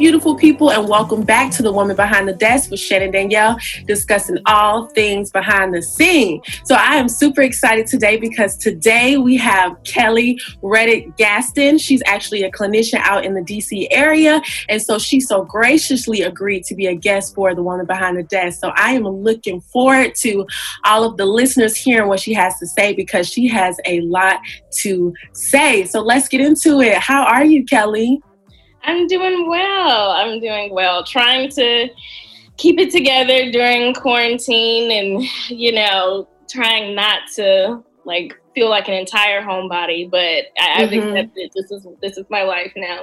beautiful people, and welcome back to the Woman Behind the Desk with Shannon Danielle, discussing all things behind the scene. So, I am super excited today because today we have Kelly Reddix Gadsden. She's actually a clinician out in the DC area, and so she so graciously agreed to be a guest for the Woman Behind the Desk. So, I am looking forward to all of the listeners hearing what she has to say because she has a lot to say. So, let's get into it. How are you, Kelly? I'm doing well. I'm doing well. Trying to keep it together during quarantine and, you know, trying not to like feel like an entire homebody, but I, have mm-hmm. accepted this is this is my life now.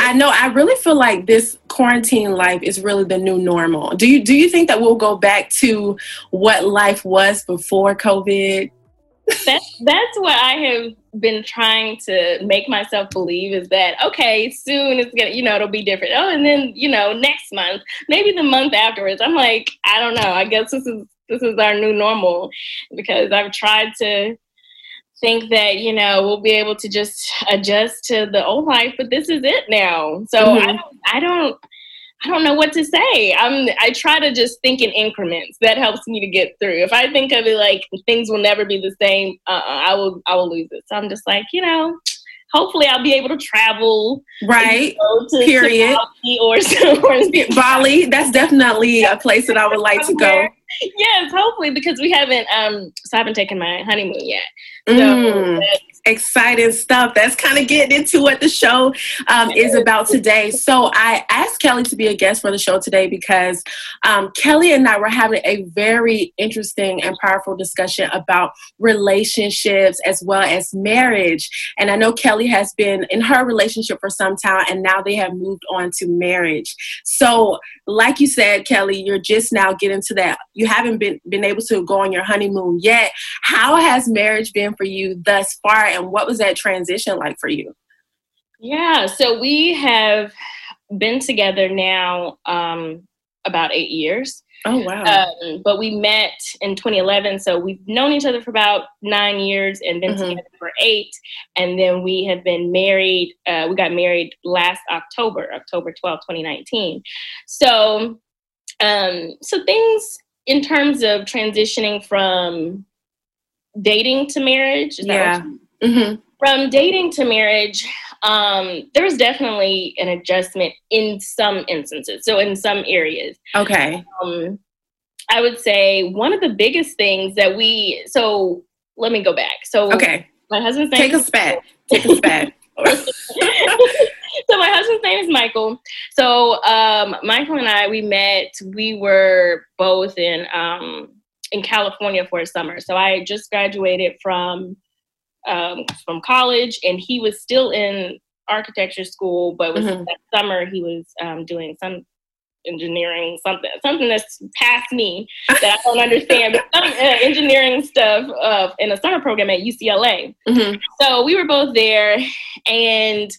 I know. I really feel like this quarantine life is really the new normal. Do you do you think that we'll go back to what life was before COVID? That's that's what I have been trying to make myself believe is that okay, soon it's gonna you know it'll be different. Oh, and then you know next month, maybe the month afterwards. I'm like, I don't know. I guess this is this is our new normal because I've tried to think that you know we'll be able to just adjust to the old life, but this is it now. So mm-hmm. I don't I don't I don't know what to say. I'm I try to just think in increments. That helps me to get through. If I think of it like things will never be the same, uh, I will I will lose it. So I'm just like, you know, hopefully I'll be able to travel. Right. To, Period. To Bali or, or Bali. That's definitely a place that I would like to go. Yes, hopefully because we haven't um so I haven't taken my honeymoon yet. So mm exciting stuff. That's kind of getting into what the show um, is about today. So I asked Kelly to be a guest for the show today because um, Kelly and I were having a very interesting and powerful discussion about relationships as well as marriage. And I know Kelly has been in her relationship for some time and now they have moved on to marriage. So like you said, Kelly, you're just now getting to that. You haven't been, been able to go on your honeymoon yet. How has marriage been for you thus far? And what was that transition like for you? Yeah, so we have been together now um, about eight years. Oh wow! Um, but we met in 2011, so we've known each other for about nine years and been mm-hmm. together for eight. And then we have been married. Uh, we got married last October, October 12, 2019. So, um, so things in terms of transitioning from dating to marriage. yeah. Mm-hmm. From dating to marriage, um, there was definitely an adjustment in some instances. So in some areas. Okay. Um, I would say one of the biggest things that we. So let me go back. So okay, my husband's name. Take a spat. Take a spat. so my husband's name is Michael. So um, Michael and I, we met. We were both in um, in California for a summer. So I just graduated from um, from college, and he was still in architecture school, but was mm-hmm. that summer he was um, doing some engineering something something that's past me that I don't understand but some uh, engineering stuff uh, in a summer program at UCLA. Mm-hmm. So we were both there, and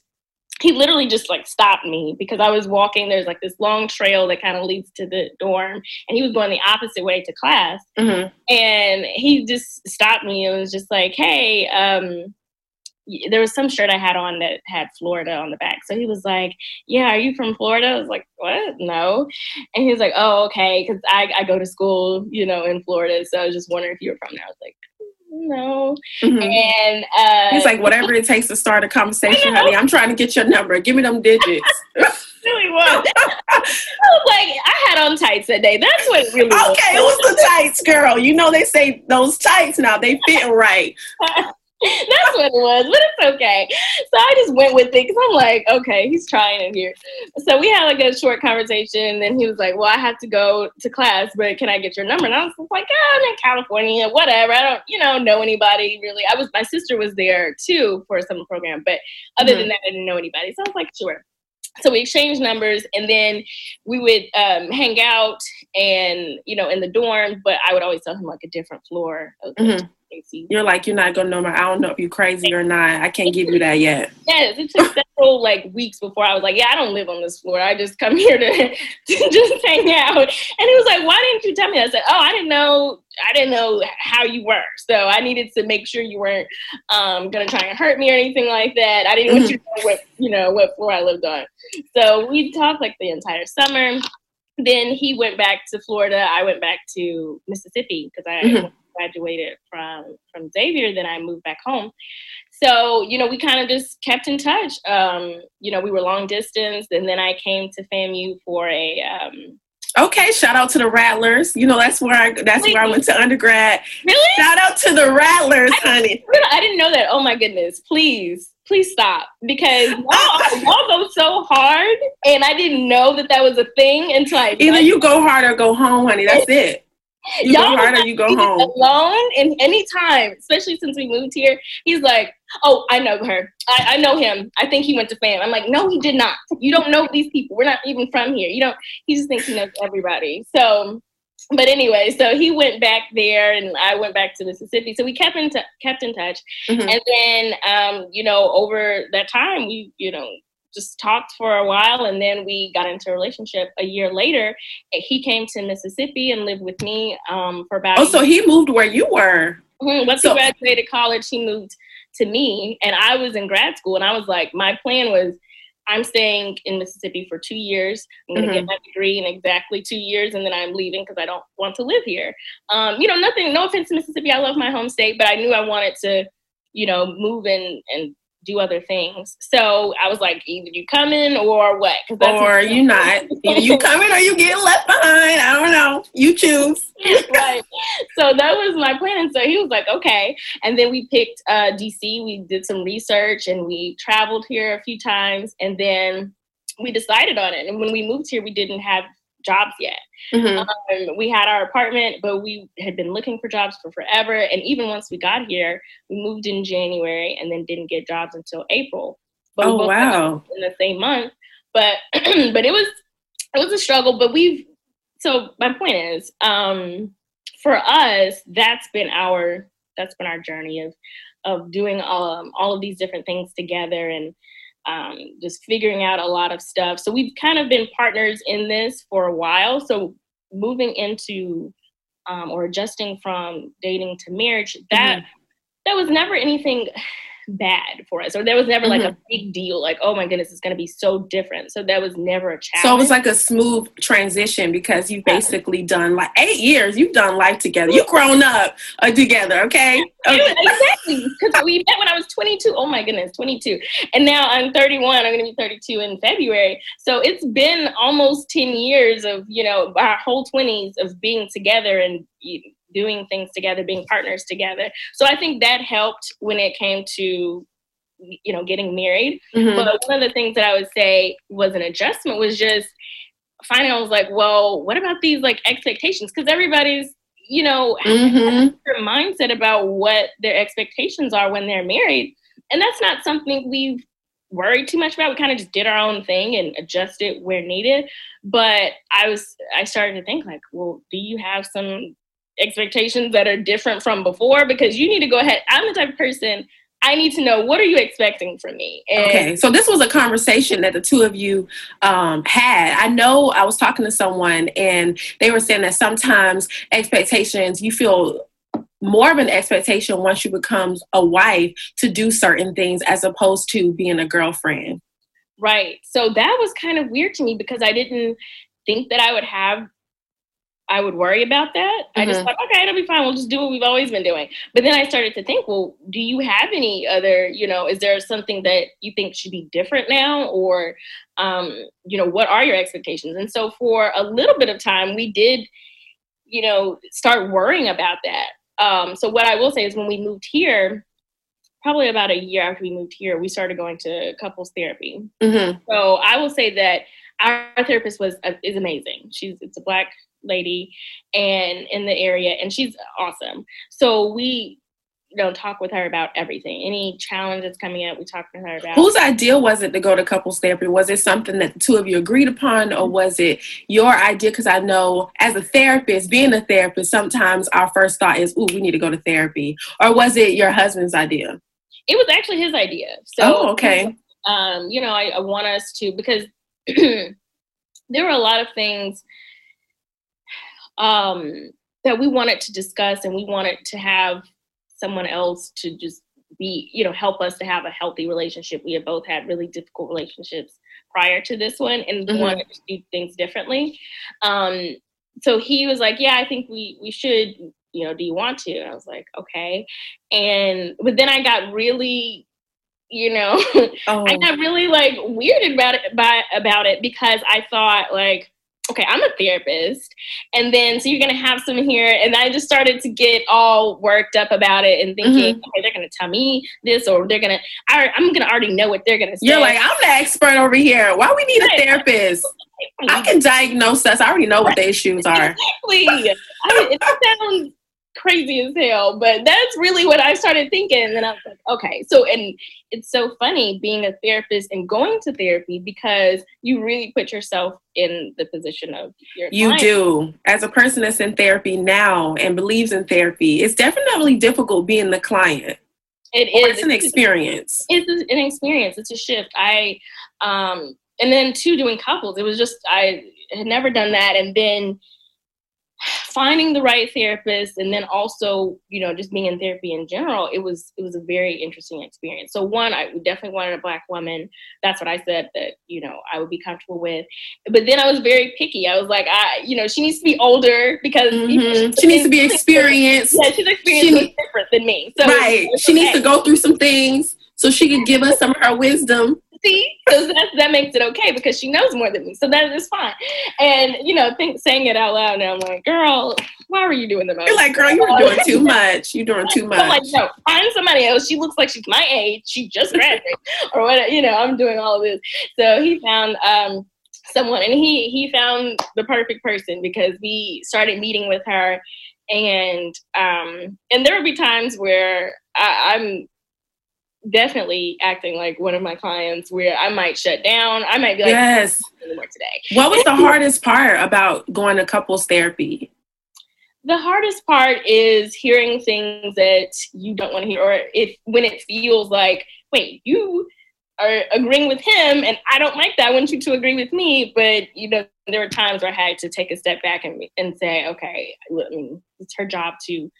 he literally just like stopped me because I was walking. There's like this long trail that kind of leads to the dorm, and he was going the opposite way to class. Mm-hmm. And he just stopped me and was just like, "Hey, um, there was some shirt I had on that had Florida on the back. So he was like, "Yeah, are you from Florida?" I was like, "What? No." And he was like, "Oh, okay, because I, I go to school, you know, in Florida. So I was just wondering if you were from there." I was like, no. Mm-hmm. And uh, he's like, whatever it takes to start a conversation, honey. I'm trying to get your number. Give me them digits. really was. I was like, I had on tights that day. That's what it really was. Okay, it was the tights, girl. You know they say those tights now, they fit right. That's what it was, but it's okay. So I just went with it because I'm like, okay, he's trying it here. So we had like a short conversation, and then he was like, "Well, I have to go to class, but can I get your number?" And I was like, oh, "I'm in California, whatever. I don't, you know, know anybody really." I was, my sister was there too for a summer program, but other mm-hmm. than that, I didn't know anybody. So I was like, "Sure." so we exchanged numbers and then we would um, hang out and you know in the dorm but i would always tell him like a different floor mm-hmm You're like, you're not gonna know my. I don't know if you're crazy or not. I can't give you that yet. Yes, it took several like weeks before I was like, yeah, I don't live on this floor. I just come here to, to just hang out. And he was like, why didn't you tell me? I said, oh, I didn't know. I didn't know how you were, so I needed to make sure you weren't um, gonna try and hurt me or anything like that. I didn't want you to know what you know what floor I lived on. So we talked like the entire summer then he went back to Florida. I went back to Mississippi because I mm-hmm. Graduated from from Xavier. Then I moved back home. So you know, we kind of just kept in touch. Um, you know, we were long distance, and then I came to FAMU for a. Um, Okay, shout out to the Rattlers. You know that's where I that's Wait, where I went to undergrad. Really? Shout out to the Rattlers, I honey. I didn't know that. Oh my goodness! Please, please stop because y'all, y'all go so hard, and I didn't know that that was a thing until I. Either you go hard or go home, honey. That's it. You y'all go hard or you go home. Alone, and time, especially since we moved here, he's like, "Oh, I know her. I, I know him. I think he went to fam." I'm like, "No, he did not. You don't know these people. We're not even from here. You don't." He just thinks he knows everybody. So but anyway, so he went back there, and I went back to Mississippi. So we kept in t- kept in touch, mm-hmm. and then um, you know over that time we you know just talked for a while, and then we got into a relationship. A year later, he came to Mississippi and lived with me um, for about. Oh, so he moved where you were. Mm-hmm. Once so- he graduated college, he moved to me, and I was in grad school, and I was like, my plan was I'm staying in Mississippi for two years. I'm going to mm-hmm. get my degree in exactly two years, and then I'm leaving because I don't want to live here. Um, you know, nothing. No offense to Mississippi, I love my home state, but I knew I wanted to, you know, move in and do other things. So I was like, either you coming or what? Or you not. Either you coming or you getting left behind. I don't know. You choose. right. So that was my plan. And so he was like, okay. And then we picked uh, DC. We did some research and we traveled here a few times. And then we decided on it. And when we moved here, we didn't have jobs yet. Mm-hmm. Um, we had our apartment, but we had been looking for jobs for forever. And even once we got here, we moved in January and then didn't get jobs until April. But oh wow! In the same month, but but it was it was a struggle. But we've so my point is, um, for us, that's been our that's been our journey of of doing um, all of these different things together and um, just figuring out a lot of stuff. So we've kind of been partners in this for a while. So moving into um, or adjusting from dating to marriage, that mm-hmm. that was never anything bad for us or there was never like mm-hmm. a big deal like oh my goodness it's going to be so different. So that was never a challenge so it was like a smooth transition because you've basically done like eight years you've done life together. You've grown up uh, together okay, okay. exactly because we met when i was 22 oh my goodness 22 and now i'm 31 i'm going to be 32 in february. So it's been almost 10 years of you know our whole 20s of being together and doing things together, being partners together. So I think that helped when it came to you know getting married. Mm-hmm. But one of the things that I would say was an adjustment was just finding I was like, well, what about these like expectations? Because everybody's you know mm-hmm. mindset about what their expectations are when they're married, and that's not something we've worried too much about. We kind of just did our own thing and adjusted where needed. But I was I started to think like, well, do you have some expectations that are different from before because you need to go ahead. I'm the type of person I need to know what are you expecting from me. And okay, so this was a conversation that the two of you um, had. I know I was talking to someone and they were saying that sometimes expectations you feel more of an expectation once you become a wife to do certain things as opposed to being a girlfriend. Right. So that was kind of weird to me because I didn't think that I would have I would worry about that. Mm-hmm. I just mm-hmm. thought, okay, it'll be fine. We'll just do what we've always been doing. But then I started to think, well, do you have any other, you know, is there something that you think should be different now? Or, um, you know, what are your expectations? And so for a little bit of time, we did, you know, start worrying about that. Um, so what I will say is when we moved here, probably about a year after we moved here, we started going to couples therapy. Mm-hmm. So I will say that our therapist was uh, is amazing. She's it's a black lady and in the area and she's awesome so we you know, talk with her about everything. Any challenges coming up, we talk to her about. Whose idea was it to go to couples therapy? Was it something that the two of you agreed upon, or was it your idea? Because I know as a therapist, being a therapist, sometimes our first thought is, "Ooh, we need to go to therapy," or was it your husband's idea? It was actually his idea. So, oh, okay. Um, you know, I, I want us to because there were a lot of things um, that we wanted to discuss, and we wanted to have someone else to just be, you know, help us to have a healthy relationship. We have both had really difficult relationships prior to this one and mm-hmm. wanted to do things differently. Um, so he was like, Yeah, I think we we should, you know, do you want to? And I was like, okay. And but then I got really you know oh. i got really like weirded about it by, about it because i thought like okay, I'm a therapist. And then, so you're going to have some here. And I just started to get all worked up about it and thinking, mm-hmm. okay, they're going to tell me this or they're going to, I'm going to already know what they're going to say. You're like, I'm the expert over here. Why we need a therapist? I can diagnose us. I already know what the issues are. Exactly. I, it sounds crazy as hell. But that's really what I started thinking. And then I was like, okay. So, and it's so funny being a therapist and going to therapy because you really put yourself in the position of your You client. do. As a person that's in therapy now and believes in therapy, it's definitely difficult being the client. It is. It's an experience. It's an experience. It's a shift. I, um, and then two doing couples, it was just, I had never done that. And then, finding the right therapist and then also you know just being in therapy in general it was it was a very interesting experience. So one i definitely wanted a black woman. That's what i said that you know i would be comfortable with. But then i was very picky. I was like i you know she needs to be older because mm-hmm. she needs to be experienced. yeah she's experienced she, different than me. So right. She needs to go through some things so she can give us some of her wisdom See, so that that makes it okay because she knows more than me, so that is fine. And you know, think saying it out loud now, I'm like, girl, why were you doing the most? You're like, girl, you're doing too much. You're doing too much. I'm like, no, find somebody else. She looks like she's my age. She just graduated, or whatever. You know, I'm doing all of this. So he found um, someone, and he he found the perfect person because we started meeting with her, and um, and there would be times where I, I'm definitely acting like one of my clients where I might shut down. I might be like, yes. Anymore today. What was the hardest part about going to couples therapy? The hardest part is hearing things that you don't want to hear, or if when it feels like, wait, you are agreeing with him, and I don't like that. I want you to agree with me, but you know, there were times where I had to take a step back and and say, okay, I mean, it's her job to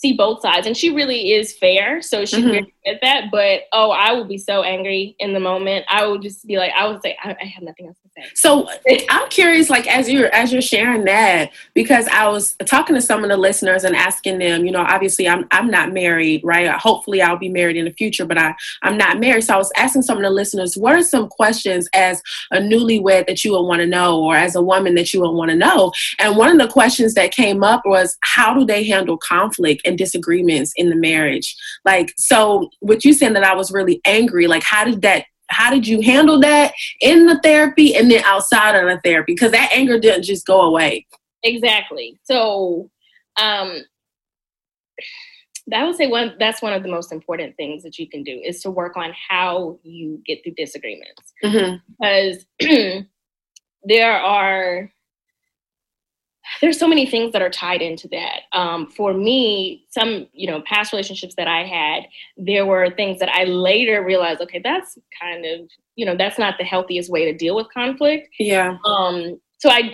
see both sides and she really is fair so she mm-hmm. at that but oh i will be so angry in the moment. I would just be like i would say I, I, have nothing else to say. So i'm curious like as you're as you're sharing that because i was talking to some of the listeners and asking them you know obviously i'm i'm not married right? Hopefully i'll be married in the future but i i'm not married. So i was asking some of the listeners what are some questions as a newlywed that you would want to know or as a woman that you would want to know? And one of the questions that came up was how do they handle conflict and disagreements in the marriage. Like, so with you saying that I was really angry, like, how did that how did you handle that in the therapy and then outside of the therapy because that anger didn't just go away exactly so um I would say one that's one of the most important things that you can do is to work on how you get through disagreements mm-hmm. because there are there's so many things that are tied into that. Um, for me, some you know past relationships that I had, there were things that I later realized, okay, that's kind of you know that's not the healthiest way to deal with conflict. Yeah. Um. So I,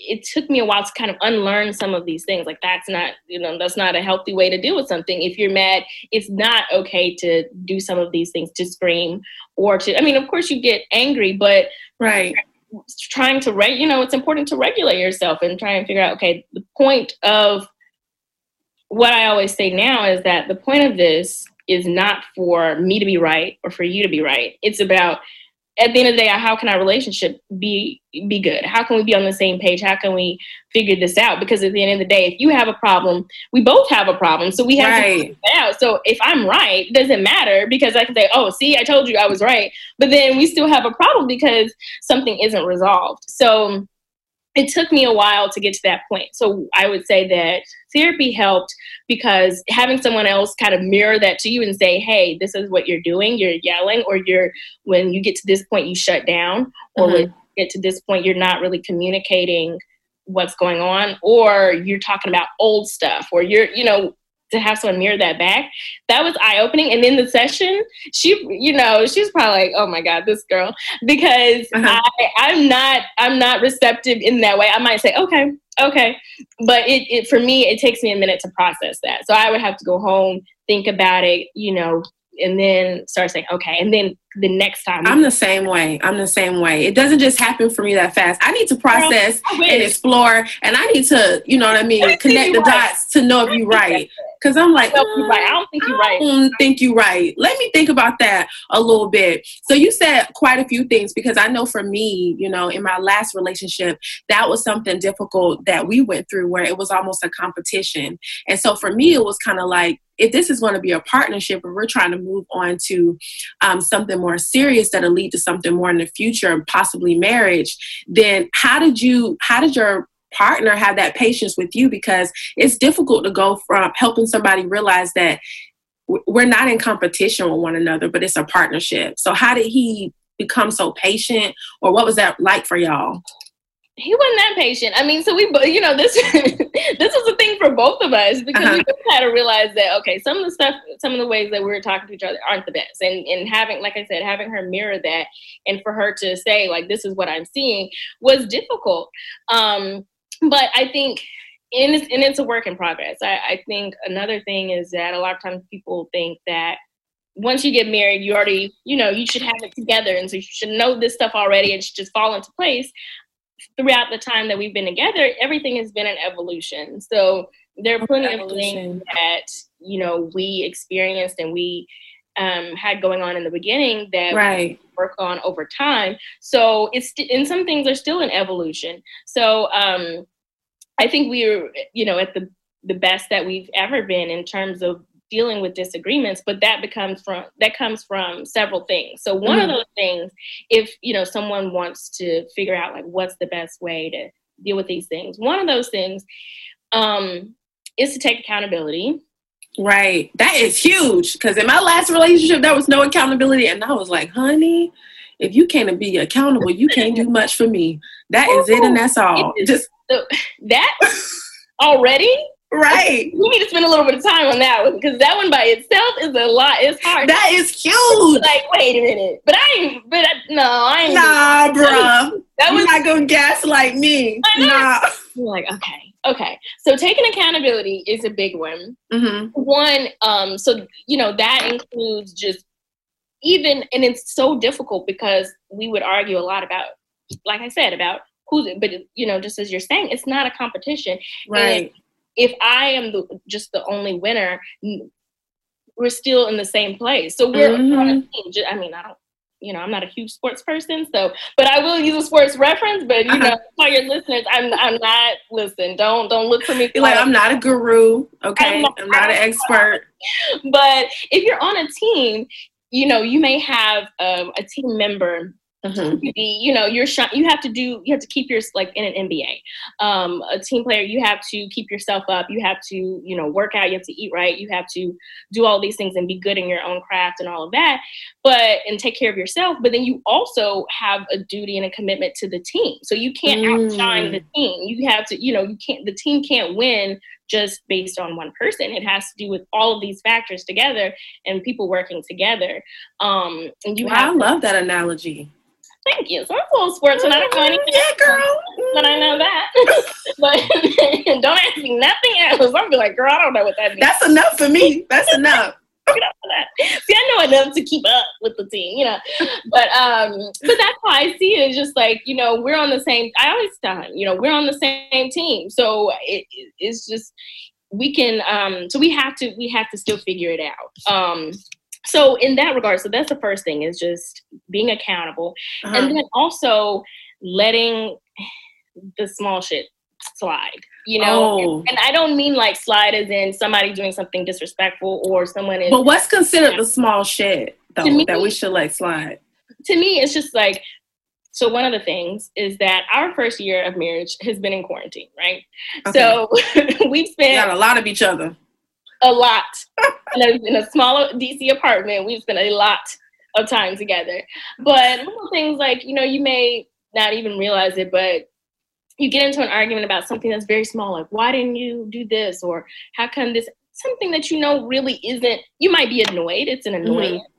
it took me a while to kind of unlearn some of these things. Like that's not you know that's not a healthy way to deal with something. If you're mad, it's not okay to do some of these things to scream or to. I mean, of course you get angry, but right trying to reg you know it's important to regulate yourself and try and figure out okay the point of what i always say now is that the point of this is not for me to be right or for you to be right. It's about at the end of the day, how can our relationship be be good? How can we be on the same page? How can we figure this out? Because at the end of the day, if you have a problem, we both have a problem. So we have right. to figure it out. So if I'm right, doesn't matter because I can say, oh, see, I told you I was right. But then we still have a problem because something isn't resolved. So it took me a while to get to that point. So I would say that therapy helped because having someone else kind of mirror that to you and say, "Hey, this is what you're doing. You're yelling, or you're when you get to this point, you shut down, or mm-hmm. when you get to this point, you're not really communicating." what's going on or you're talking about old stuff or you're you know to have someone mirror that back. That was eye-opening. And in the session she you know she's probably like oh my god this girl. Because uh-huh. I, i'm not i'm not receptive in that way. I might say okay okay. But it, it for me it takes me a minute to process that. So i would have to go home think about it you know and then start saying okay. And then the next time i'm the same way. I'm the same way. It doesn't just happen for me that fast. I need to process Girl, and explore and i need to you know what i mean connect the right. dots to know if you're right because i'm like mm, right. i don't think you're right. I don't think you're right. Let me think about that a little bit. So you said quite a few things because i know for me you know in my last relationship that was something difficult that we went through where it was almost a competition. And so for me it was kind of like if this is going to be a partnership and we're trying to move on to um, something more serious that'll lead to something more in the future and possibly marriage then how did you how did your partner have that patience with you because it's difficult to go from helping somebody realize that we're not in competition with one another but it's a partnership so how did he become so patient or what was that like for y'all he wasn't that patient. I mean, so we, you know, this this was a thing for both of us because uh-huh. we both had to realize that okay, some of the stuff, some of the ways that we were talking to each other aren't the best, and and having, like I said, having her mirror that, and for her to say like this is what I'm seeing was difficult. Um, but I think. And it's, and it's a work in progress. I, I think another thing is that a lot of times people think that once you get married, you already, you know, you should have it together. And so you should know this stuff already and should just fall into place throughout the time that we've been together, everything has been an evolution. So there are plenty of things that you know we experienced and we um, had going on in the beginning that right. we work on over time. So it's and some things are still in evolution. So um, I think we're you know at the the best that we've ever been in terms of dealing with disagreements but that becomes from that comes from several things so one mm-hmm. of those things if you know someone wants to figure out like what's the best way to deal with these things one of those things um is to take accountability right that is huge because in my last relationship there was no accountability and i was like honey if you can't be accountable you can't do much for me That is it and that's all just so, that already Right. We need to spend a little bit of time on that one because that one by itself is a lot. It's hard. That is huge. Like, wait a minute. But I ain't, but I, no, I ain't. Nah, bro. That was, You're not going to gaslight me. Nah. You're like, okay, okay. So taking accountability is a big one. Mm-hmm. One, um, so, you know, that includes just even, and it's so difficult because we would argue a lot about, like I said, about who's, it but, you know, just as you're saying, it's not a competition. Right. And, if I am the, just the only winner, we're still in the same place. So we're mm-hmm. on a team. I mean, I don't, you know, I'm not a huge sports person, so, but I will use a sports reference. But you uh-huh. know, for your listeners, I'm, I'm not. Listen, don't, don't look for me. like I'm not a guru. Okay, I'm not, I'm not an expert. But if you're on a team, you know, you may have um, a team member Mm-hmm. you know, you're sh- you have to do you have to keep your like in an NBA, um, a team player. You have to keep yourself up. You have to you know work out. You have to eat right. You have to do all these things and be good in your own craft and all of that. But and take care of yourself. But then you also have a duty and a commitment to the team. So you can't mm. outshine the team. You have to you know you can't the team can't win just based on one person. It has to do with all of these factors together and people working together. Um, and you wow, have I love that analogy. Thank you. So I'm a little sports and I don't know anything. Yeah, girl. But I know that. but don't ask me nothing else. I'm be like, girl, I don't know what that means. That's enough for me. That's enough. See, I know enough to keep up with the team, you know. But um, but that's how I see it. It's just like you know, we're on the same. I always tell him, you know, we're on the same team. So it, it's just we can. Um, so we have to we have to still figure it out. Um, so in that regard so that's the first thing is just being accountable uh-huh. and then also letting the small shit slide you know oh. and, and, i don't mean like slide as in somebody doing something disrespectful or someone is but what's considered the small shit though me, that we should let slide to me it's just like so one of the things is that our first year of marriage has been in quarantine, right? Okay. So we've spent got a lot of each other. A lot in, a, in a smaller DC apartment. We've spent a lot of time together. But little things like you know, you may not even realize it, but you get into an argument about something that's very small, like why didn't you do this, or how come this something that you know really isn't. You might be annoyed. It's an annoyance. Mm-hmm.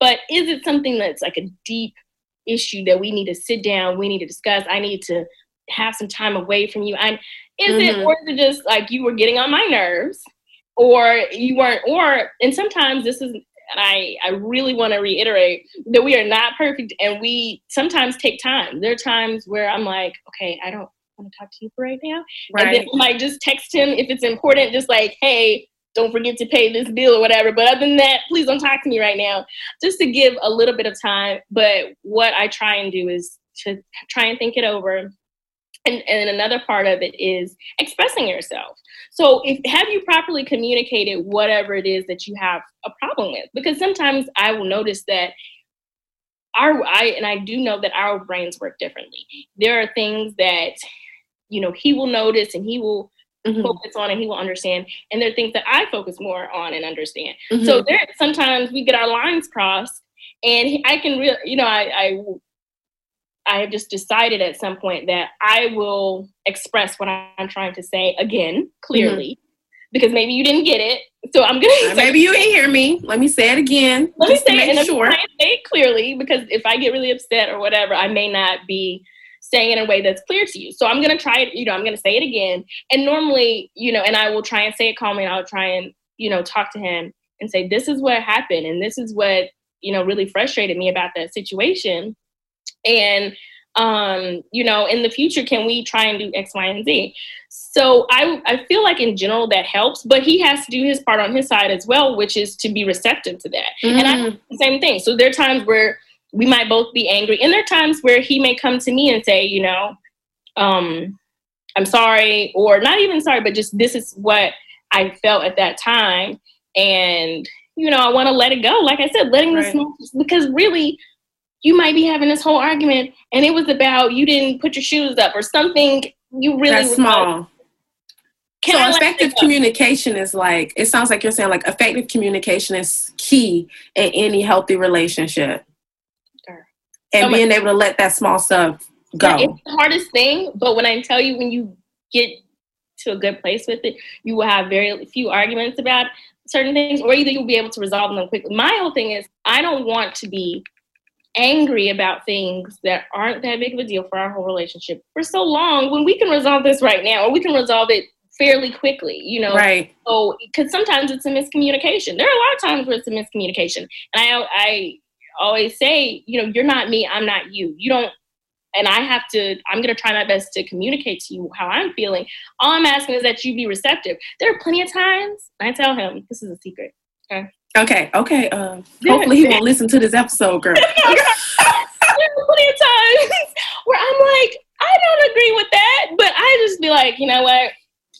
But is it something that's like a deep issue that we need to sit down, we need to discuss. I need to have some time away from you. And is mm-hmm. it or is it just like you were getting on my nerves or you weren't or and sometimes this is and I, I really want to reiterate that we are not perfect and we sometimes take time. There are times where I'm like, okay, I don't want to talk to you for right now. Right. And then I might just text him if it's important, just like, hey, don't forget to pay this bill or whatever. But other than that, please don't talk to me right now. Just to give a little bit of time. But what I try and do is to try and think it over. And, and another part of it is expressing yourself. So if have you properly communicated whatever it is that you have a problem with? Because sometimes I will notice that our I and I do know that our brains work differently. There are things that you know he will notice and he will mm-hmm. focus on and he will understand. And there are things that I focus more on and understand. Mm-hmm. So there sometimes we get our lines crossed and he, I can really, you know, I, I I have just decided at some point that I will express what I'm trying to say again clearly mm-hmm. because maybe you didn't get it. So I'm gonna. Uh, maybe you didn't hear me. Let me say it again. Let me say it sure. say it clearly because if I get really upset or whatever, I may not be saying it in a way that's clear to you. So I'm going to try it, you know, I'm going to say it again. And normally, you know, and I will try and say it calmly and I'll try and, you know, talk to him and say, this is what happened. And this is what, you know, really frustrated me about that situation. And, um, you know, in the future, can we try and do X, Y, and Z? So I, I feel like in general that helps, but he has to do his part on his side as well, which is to be receptive to that. Mm. And I mm. the same thing. So there are times where we might both be angry. And there are times where he may come to me and say, you know, um, I'm sorry, or not even sorry, but just this is what I felt at that time. And, you know, I want to let it go. Like I said, letting right. this because really you might be having this whole argument and it was about you didn't put your shoes up or something you really That's small. Can so effective communication is like it sounds like you're saying like effective communication is key in any healthy relationship and so being able to let that small stuff go. Yeah, it's the hardest thing, but when I tell you, when you get to a good place with it, you will have very few arguments about certain things, or either you'll be able to resolve them quickly. My whole thing is, I don't want to be angry about things that aren't that big of a deal for our whole relationship for so long when we can resolve this right now, or we can resolve it fairly quickly, you know. Right. So, because sometimes it's a miscommunication. There are a lot of times where it's a miscommunication, and I, I always say, you know, you're not me, I'm not you. You don't and I have to, I'm going to try my best to communicate to you how I'm feeling. All I'm asking is that you be receptive. There are plenty of times, I tell him, this is a secret. Okay. Okay. Okay. Uh, hopefully he won't listen to this episode, girl. plenty of times where I'm like, I don't agree with that, but I just be like, you know what?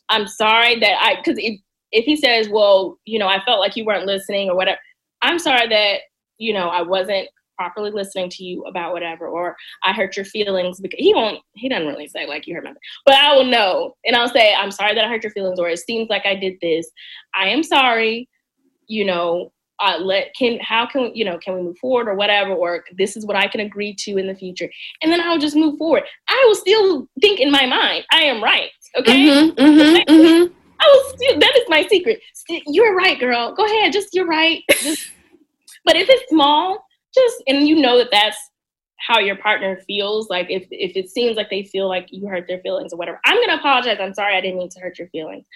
I'm sorry that I, because if, if he says, well, you know, I felt like you weren't listening or whatever, I'm sorry that you know, I wasn't properly listening to you about whatever, or I hurt your feelings because he won't, he doesn't really say like you hurt my, but I will know. And I'll say, I'm sorry that I hurt your feelings, or it seems like I did this. I am sorry, you know, uh, let can how can you know can we move forward or whatever or this is what I can agree to in the future and then I'll just move forward. I will still think in my mind I am right. Okay, mm-hmm, mm-hmm, mm-hmm. I will still that is my secret. You're right, girl. Go ahead, just you're right. Just but if it's small, just and you know that that's how your partner feels. Like if if it seems like they feel like you hurt their feelings or whatever, I'm gonna apologize. I'm sorry, I didn't mean to hurt your feelings.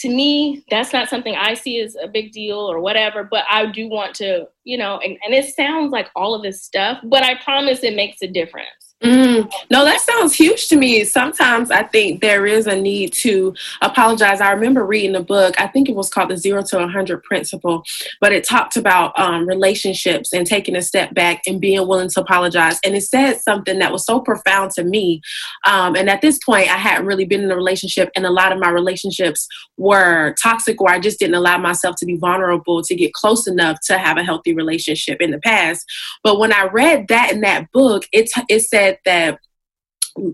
To me, that's not something I see as a big deal or whatever. But I do want to, you know, and, and it sounds like all of this stuff, but I promise it makes a difference. Mm, no, that sounds huge to me. Sometimes I think there is a need to apologize. I remember reading a book, I think it was called The Zero to 100 Principle, but it talked about um, relationships and taking a step back and being willing to apologize. And it said something that was so profound to me. Um, and at this point, I hadn't really been in a relationship, and a lot of my relationships were toxic, or I just didn't allow myself to be vulnerable to get close enough to have a healthy relationship in the past. But when I read that in that book, it, it said, said that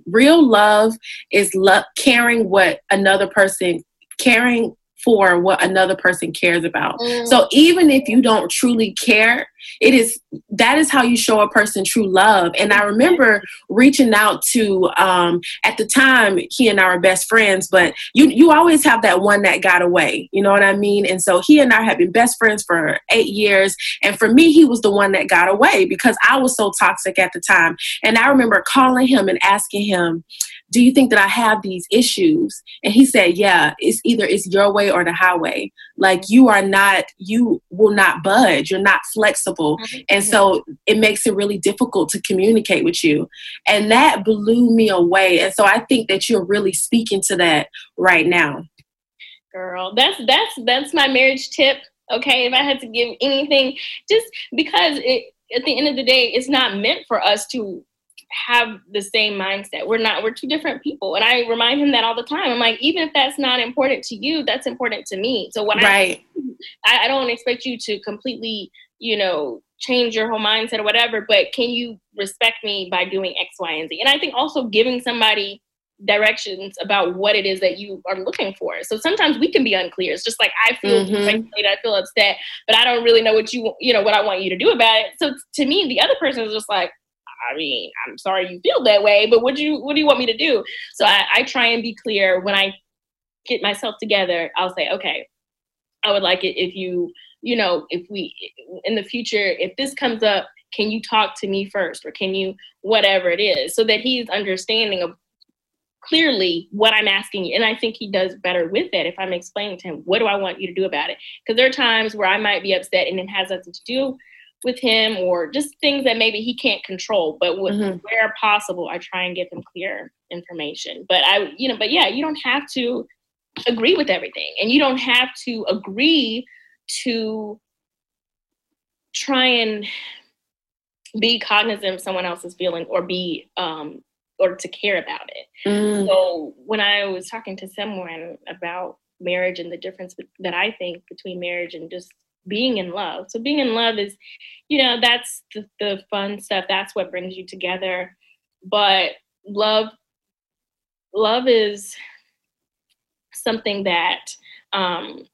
real love is love caring what another person caring for what another person cares about. Mm. So even if you don't truly care, it is that is how you show a person true love. And I remember reaching out to um, at the time he and I were best friends, but you you always have that one that got away. You know what I mean? And so he and I have been best friends for eight years. And for me, he was the one that got away because I was so toxic at the time. And I remember calling him and asking him, do you think that I have these issues? And he said, yeah, it's either it's your way or the highway. Like you are not, you will not budge. You're not flexible. Mm-hmm. And so it makes it really difficult to communicate with you. And that blew me away. And so I think that you're really speaking to that right now. Girl, that's, that's, that's my marriage tip. Okay. If I had to give anything, just because it, at the end of the day, it's not meant for us to have the same mindset. We're not, we're two different people. And I remind him that all the time. I'm like, even if that's not important to you, that's important to me. So when right. I, I don't expect you to completely, you know, change your whole mindset or whatever, but can you respect me by doing X, Y, and Z? And I think also giving somebody directions about what it is that you are looking for. So sometimes we can be unclear. It's just like I feel mm-hmm. I feel upset, but I don't really know what you you know what I want you to do about it. So to me, the other person is just like, I mean, I'm sorry you feel that way, but what do you what do you want me to do? So I, I try and be clear when I get myself together. I'll say, okay, I would like it if you, you know, if we in the future, if this comes up, can you talk to me first, or can you whatever it is, so that he's understanding of clearly what I'm asking you. And I think he does better with it if I'm explaining to him, what do I want you to do about it? Because there are times where I might be upset and it has nothing to do with him or just things that maybe he can't control but mm-hmm. where possible i try and give him clear information but i you know but yeah you don't have to agree with everything and you don't have to agree to try and be cognizant of someone else's feeling or be um or to care about it mm. so when i was talking to someone about marriage and the difference that i think between marriage and just being in love. So being in love is, you know, that's the, the fun stuff. That's what brings you together. But love, love is something that, um,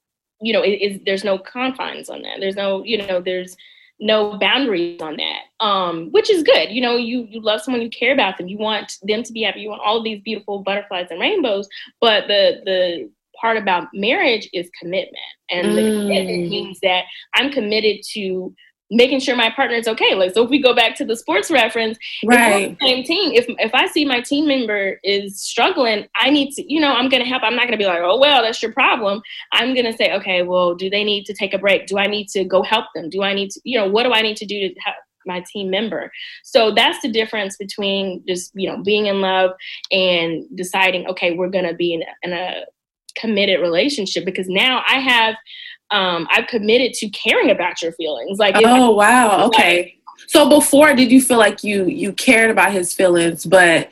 you know, is, there's no confines on that. There's no, you know, there's no boundaries on that, um, which is good. You know, you you love someone, you care about them, you want them to be happy, you want all these beautiful butterflies and rainbows. But the the part about marriage is commitment. And mm. the commitment means that I'm committed to making sure my partner is okay. Like, so if we go back to the sports reference, right? same team. If if I see my team member is struggling, I need to, you know, I'm gonna help. I'm not gonna be like, oh well, that's your problem. I'm gonna say, okay, well, do they need to take a break? Do I need to go help them? Do I need to, you know, what do I need to do to help? my team member. So that's the difference between just you know being in love and deciding okay we're gonna be in in a committed relationship because now I have um I've committed to caring about your feelings. Like Oh wow, okay. Like, so before did you feel like you you cared about his feelings but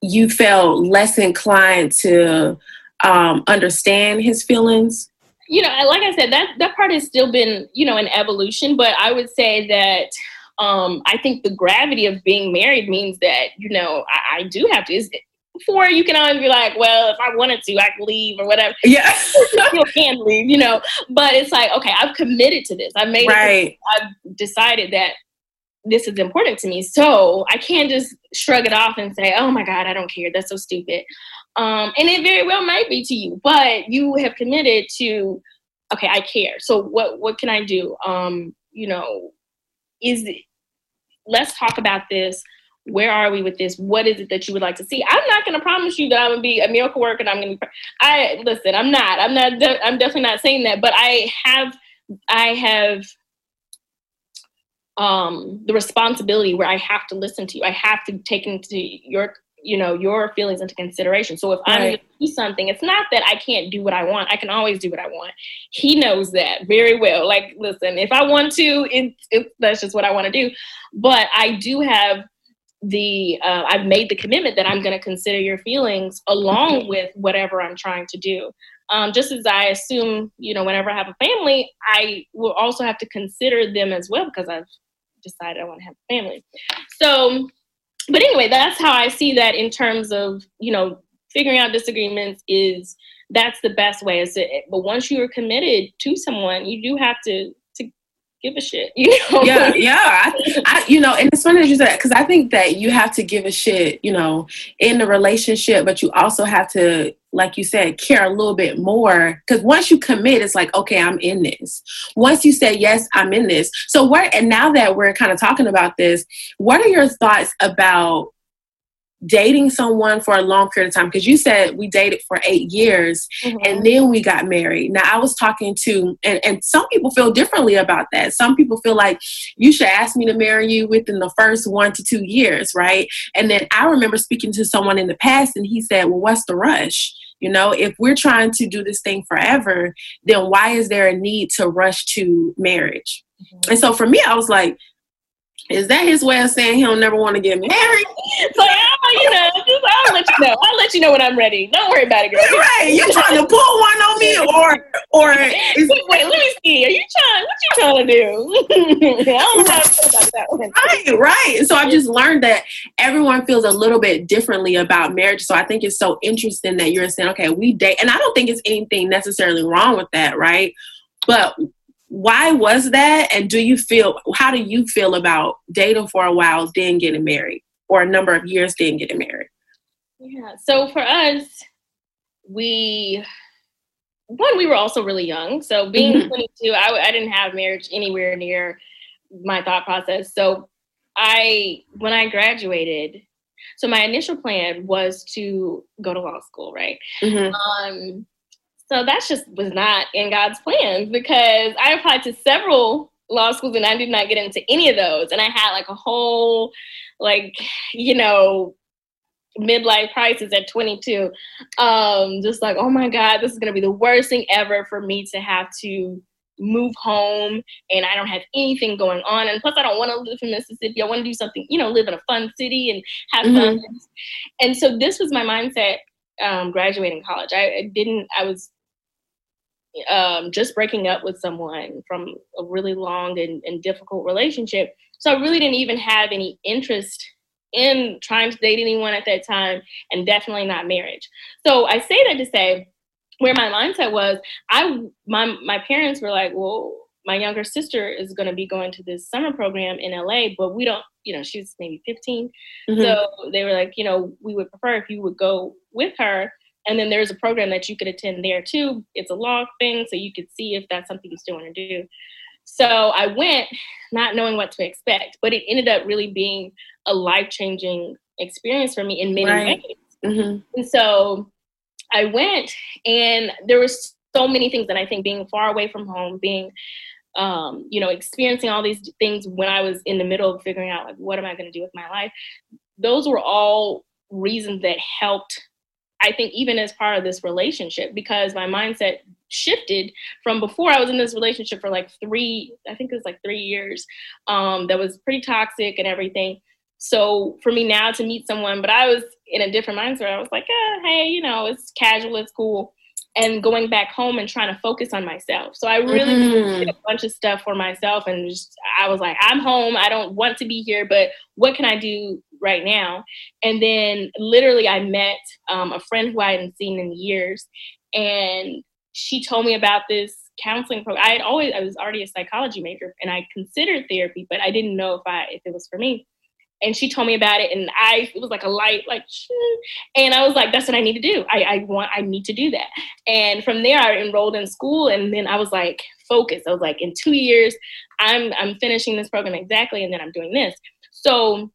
you felt less inclined to um understand his feelings? You know, like I said, that that part has still been, you know, an evolution, but I would say that um, I think the gravity of being married means that you know I, I do have to. Is before you can always be like, well, if I wanted to, I could leave or whatever. Yeah. you can leave, you know. But it's like, okay, I've committed to this. I've made right. it. I've decided that this is important to me. So I can't just shrug it off and say, oh my God, I don't care. That's so stupid. Um, and it very well might be to you, but you have committed to, okay, I care. So what what can I do? Um, you know, is it, let's talk about this where are we with this? What is it that you would like to see? I'm not going to promise you that I'm going to be a miracle worker and I'm going to be, I, listen, I'm not, I'm not, de- I'm definitely not saying that, but I have, I have, um, the responsibility where I have to listen to you. I have to take into your you know your feelings into consideration so if right. i'm going to do something it's not that i can't do what i want i can always do what i want he knows that very well like listen if i want to it, it that's just what i want to do but i do have the uh, i've made the commitment that i'm going to consider your feelings along with whatever i'm trying to do. Um, just as i assume you know whenever i have a family i will also have to consider them as well because i've decided i want to have a family. So but anyway, that's how I see that in terms of, you know, figuring out disagreements is that's the best way. Is it, but once you are committed to someone, you do have to give a shit. You know? Yeah, yeah. I, I, you know, and it's funny that you said because I think that you have to give a shit, you know, in the relationship, but you also have to like you said, care a little bit more. Because once you commit, it's like, okay, I'm in this. Once you say, yes, I'm in this. So, what, and now that we're kind of talking about this, what are your thoughts about dating someone for a long period of time because you said we dated for eight years mm-hmm. and then we got married now i was talking to and, and some people feel differently about that some people feel like you should ask me to marry you within the first one to two years right and then i remember speaking to someone in the past and he said well what's the rush you know, if we're trying to do this thing forever, then why is there a need to rush to marriage? Mm-hmm. And so for me, I was like, is that his way of saying he'll never want to get married? so oh, you know, just, I'll let you know. I'll let you know when I'm ready. Don't worry about it, girl. Right? You're trying to pull one on me, or or is, wait? Let me see. Are you trying? What you trying to do? I don't know how to feel about that one. Right, right. So I've just learned that everyone feels a little bit differently about marriage. So I think it's so interesting that you're saying, okay, we date, and I don't think it's anything necessarily wrong with that, right? But why was that? And do you feel how do you feel about dating for a while then getting married or a number of years then getting married? Yeah so for us we one we were also really young. So being mm-hmm. 22 I, I didn't have marriage anywhere near my thought process. So i when i graduated so my initial plan was to go to law school right? Mm-hmm. um so that's just was not in God's plans because I applied to several law schools and I did not get into any of those. And I had like a whole, like, you know, midlife crisis at 22. Um, just like, oh my God, this is going to be the worst thing ever for me to have to move home and I don't have anything going on. And plus, I don't want to live in Mississippi. I want to do something, you know, live in a fun city and have mm-hmm. fun. And so this was my mindset um, graduating college. I, I didn't, I was um, just breaking up with someone from a really long and, and difficult relationship. So I really didn't even have any interest in trying to date anyone at that time and definitely not marriage. So I say that to say where my mindset was, I my my parents were like, well, my younger sister is going to be going to this summer program in LA, but we don't, you know, she's maybe 15. Mm-hmm. So they were like, you know, we would prefer if you would go with her and then there's a program that you could attend there too. It's a log thing, so you could see if that's something you still want to do. So I went not knowing what to expect, but it ended up really being a life changing experience for me in many right. ways. Mm-hmm. And so I went, and there was so many things that I think being far away from home, being um, you know, experiencing all these things when I was in the middle of figuring out like what am I going to do with my life. Those were all reasons that helped I think even as part of this relationship, because my mindset shifted from before I was in this relationship for like three, I think it was like three years, um, that was pretty toxic and everything. So for me now to meet someone, but I was in a different mindset. I was like, eh, hey, you know, it's casual, it's cool. And going back home and trying to focus on myself. So I really mm. did a bunch of stuff for myself and just I was like, I'm home. I don't want to be here, but what can I do right now. And then literally, I met um, a friend who I hadn't seen in years, and she told me about this counseling program. I had always I was already a psychology major, and I considered therapy, but I didn't know if I if it was for me. And she told me about it, and I it was like a light, like, and I was like, that's what I need to do. I, I want, I need to do that. And from there, I enrolled in school, and then I was like focused. I was like, in two years, I'm I'm finishing this program exactly, and then I'm doing this. So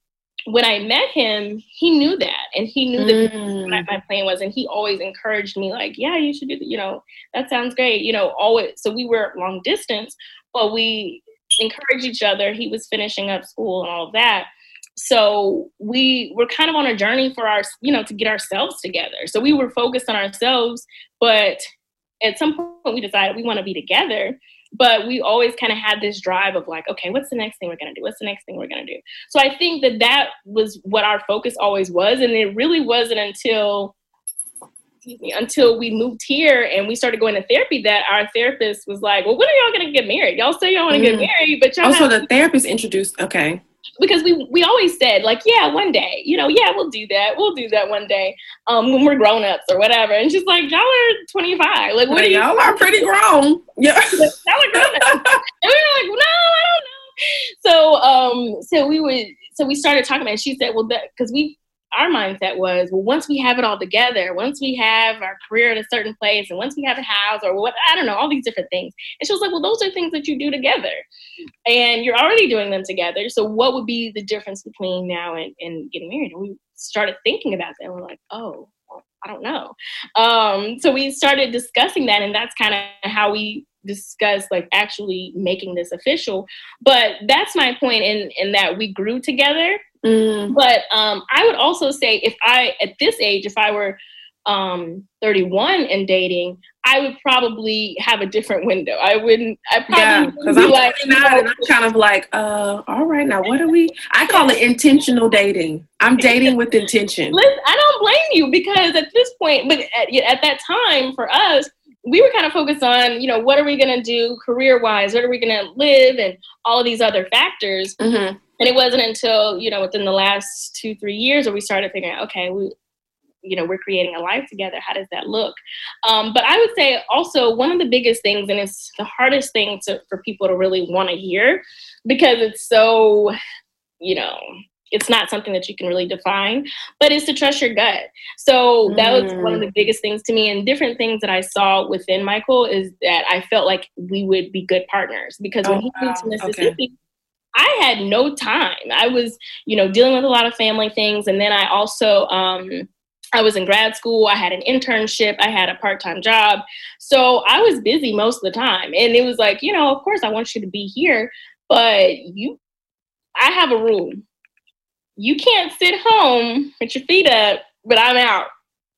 when I met him, he knew that, and he knew that mm. my, my plan was, and he always encouraged me, like, "Yeah, you should do that. You know, that sounds great. You know, always." So we were long distance, but we encouraged each other. He was finishing up school and all of that. So we were kind of on a journey for our, you know, to get ourselves together. So we were focused on ourselves, but at some point we decided we want to be together but we always kind of had this drive of like okay what's the next thing we're going to do what's the next thing we're going to do so i think that that was what our focus always was and it really wasn't until me, until we moved here and we started going to therapy that our therapist was like well when are y'all going to get married y'all say y'all want to mm. get married but y'all also the therapist introduced okay because we we always said like yeah one day you know yeah we'll do that we'll do that one day um when we're grown ups or whatever. And she's like y'all are 25 like what are y'all are pretty grown. Yeah. Y'all are grown and we were like no I don't know. So um so we would so we started talking about it. she said well that because we our mindset was, well, once we have it all together, once we have our career at a certain place, and once we have a house or what, I don't know, all these different things. And she was like, well, those are things that you do together. And you're already doing them together. So what would be the difference between now and, and getting married? And we started thinking about that. And we're like, oh, I don't know. Um, so we started discussing that, and that's kind of how we discuss like actually making this official. But that's my point in in that we grew together Mm. But um, I would also say if I, at this age, if I were um, 31 and dating, I would probably have a different window. I wouldn't, I probably yeah, because I'm like, 39 and I'm kind of like, uh, all right, now what are we? I call it intentional dating. I'm dating with intention. Listen, I don't blame you because at this point, but at, at that time for us, we were kind of focused on, you know, what are we going to do career wise? What are we going to live? And all of these other factors. Mm-hmm. And it wasn't until, you know, within the last two, three years where we started figuring out, okay, we, you know, we're creating a life together. How does that look? Um, but I would say also one of the biggest things, and it's the hardest thing to, for people to really want to hear because it's so, you know, it's not something that you can really define, but it's to trust your gut. So that was one of the mm. biggest things to me. And different things that I saw within Michael is that I felt like we would be good partners because when oh, he moved to Mississippi, okay. I had no time. I was, you know, dealing with a lot of family things. And then I also, um, I was in grad school. I had an internship. I had a part time job. So I was busy most of the time. And it was like, you know, of course, I want you to be here, but you, I have a rule. You can't sit home with your feet up, but I'm out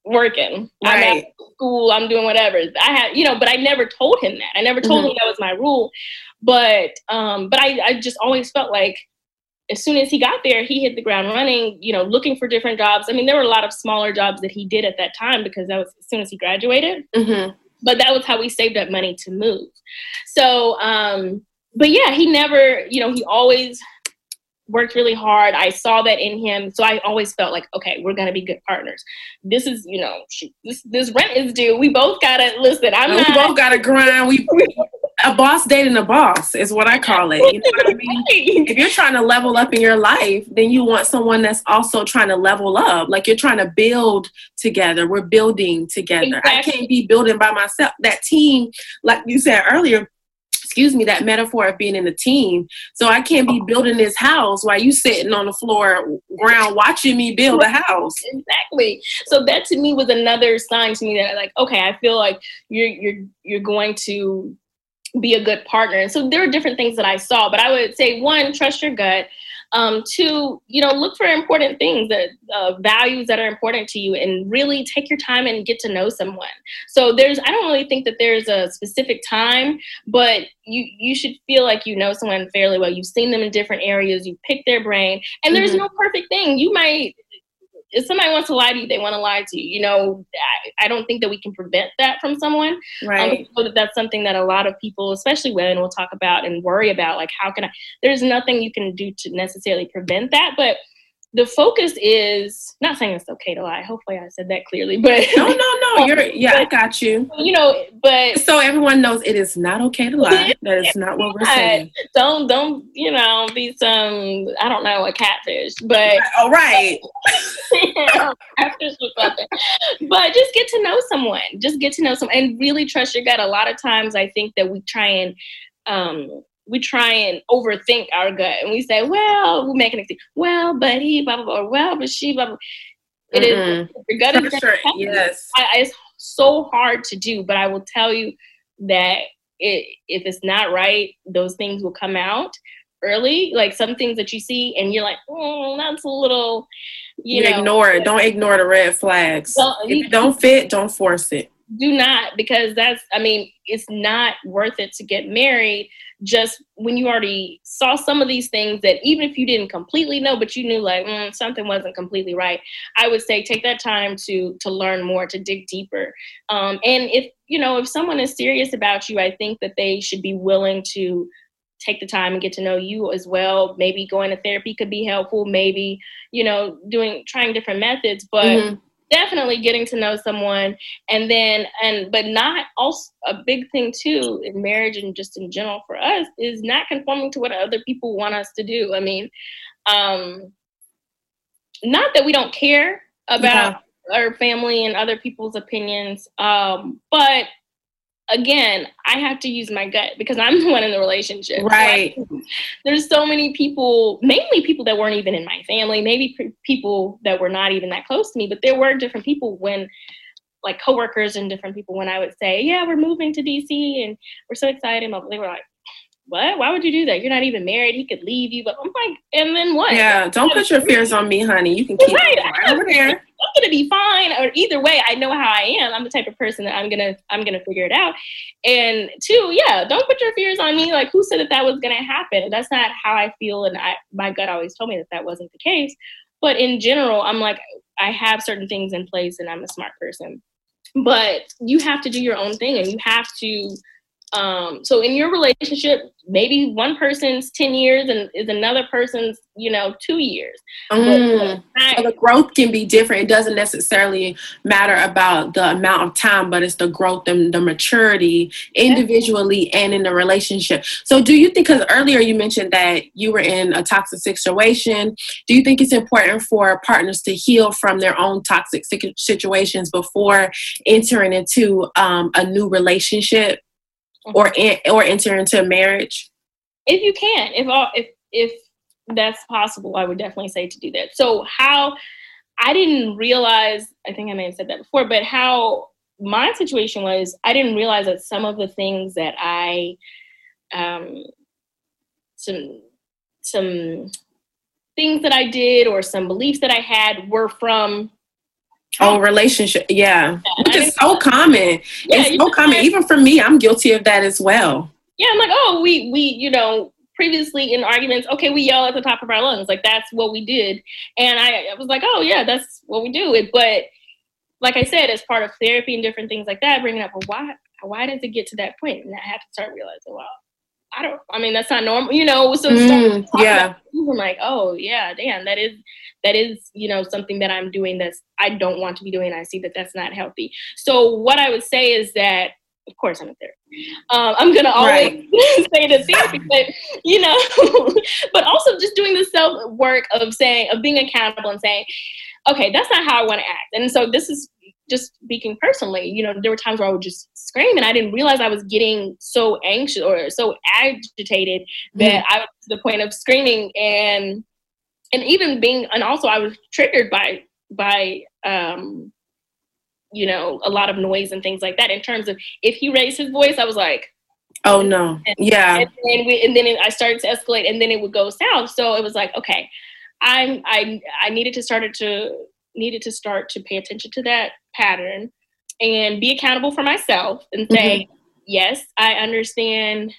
working. Right. I'm at school. I'm doing whatever. I had, you know, but I never told him that. I never told mm-hmm. him that was my rule. But um, but I, I just always felt like as soon as he got there, he hit the ground running, you know, looking for different jobs. I mean, there were a lot of smaller jobs that he did at that time because that was as soon as he graduated. Mm-hmm. But that was how we saved up money to move. So, um, but yeah, he never, you know, he always worked really hard. I saw that in him. So I always felt like, okay, we're gonna be good partners. This is, you know, this this rent is due. We both gotta listen. I'm we not, both gotta grind. We a boss dating a boss is what I call it. You know what I mean? if you're trying to level up in your life, then you want someone that's also trying to level up. Like you're trying to build together. We're building together. Exactly. I can't be building by myself. That team, like you said earlier, excuse me, that metaphor of being in a team. So I can't be building this house while you sitting on the floor ground watching me build a house. Exactly. So that to me was another sign to me that like, okay, I feel like you're you're you're going to be a good partner. And so there are different things that I saw, but I would say one, trust your gut. Um, two, you know, look for important things that uh, values that are important to you, and really take your time and get to know someone. So there's, I don't really think that there's a specific time, but you you should feel like you know someone fairly well. You've seen them in different areas, you pick their brain, and there's mm-hmm. no perfect thing. You might if somebody wants to lie to you, they want to lie to you. You know, I, I don't think that we can prevent that from someone. Right. Um, that that's something that a lot of people, especially women, will talk about and worry about. Like, how can I? There's nothing you can do to necessarily prevent that, but the focus is not saying it's okay to lie. Hopefully, I said that clearly. But no, no, no. You're yeah, but, I got you. You know, but so everyone knows it is not okay to lie. That is not what we're saying. Don't don't you know be some I don't know a catfish, but all right. catfish or something. But just get to know someone. Just get to know someone and really trust your gut. A lot of times, I think that we try and um, we try and overthink our gut and we say, well, we make an excuse. Well, but he, blah, blah, blah. Well, but she, blah, blah. It mm-hmm. is, your gut is sure. Yes. I, it's so hard to do, but I will tell you that it, if it's not right, those things will come out early. Like some things that you see, and you're like, oh, that's a little. You, you know, ignore it. Don't ignore the red flags. Well, if you don't fit, don't force it. Do not because that's. I mean, it's not worth it to get married just when you already saw some of these things that even if you didn't completely know but you knew like mm, something wasn't completely right i would say take that time to to learn more to dig deeper. Um, and if you know if someone is serious about you i think that they should be willing to take the time and get to know you as well. Maybe going to therapy could be helpful maybe you know doing trying different methods but mm-hmm definitely getting to know someone and then and but not also a big thing too in marriage and just in general for us is not conforming to what other people want us to do i mean um not that we don't care about yeah. our family and other people's opinions um but again, I have to use my gut because I'm the one in the relationship. Right. So there's so many people, mainly people that weren't even in my family, maybe people that were not even that close to me, but there were different people when like coworkers and different people when I would say, "Yeah, we're moving to DC and we're so excited." And they were like, what? Why would you do that? You're not even married. He could leave you. But I'm like, and then what? Yeah, don't put your fears on me, honey. You can keep right, right over there. I'm gonna be fine. Or either way, I know how I am. I'm the type of person that I'm gonna I'm gonna figure it out. And two, yeah, don't put your fears on me. Like, who said that that was gonna happen? That's not how I feel. And I my gut always told me that that wasn't the case. But in general, I'm like, I have certain things in place, and I'm a smart person. But you have to do your own thing, and you have to um, so in your relationship, maybe one person's 10 years and is another person's, you know, two years. Mm. so the growth can be different. It doesn't necessarily matter about the amount of time, but it's the growth and the maturity individually and in the relationship. So do you think, because earlier you mentioned that you were in a toxic situation, do you think it's important for partners to heal from their own toxic situations before entering into um, a new relationship? Or or enter into a marriage? If you can, if all, if if that's possible, I would definitely say to do that. So how I didn't realize, I think I may have said that before, but how my situation was, I didn't realize that some of the things that I um some some things that I did or some beliefs that I had were from Oh, relationship. Yeah. Which is so common. Yeah, it's so common. Even for me, I'm guilty of that as well. Yeah, I'm like, oh, we we, you know, previously in arguments, okay, we yell at the top of our lungs. Like that's what we did. And I, I was like, oh yeah, that's what we do. It but like I said, as part of therapy and different things like that, bringing up, well, why why does it get to that point? And I have to start realizing, well, I don't. I mean, that's not normal, you know. So mm, yeah, I'm like, oh yeah, damn, that is that is you know something that i'm doing that's i don't want to be doing i see that that's not healthy so what i would say is that of course i'm a therapist um, i'm gonna always right. say the therapy but you know but also just doing the self work of saying of being accountable and saying okay that's not how i want to act and so this is just speaking personally you know there were times where i would just scream and i didn't realize i was getting so anxious or so agitated that mm. i was to the point of screaming and and even being and also I was triggered by by um you know a lot of noise and things like that. In terms of if he raised his voice I was like oh no. And, yeah. And then, we, and then I started to escalate and then it would go south. So it was like okay I'm I I needed to start to needed to start to pay attention to that pattern and be accountable for myself and say mm-hmm. yes I understand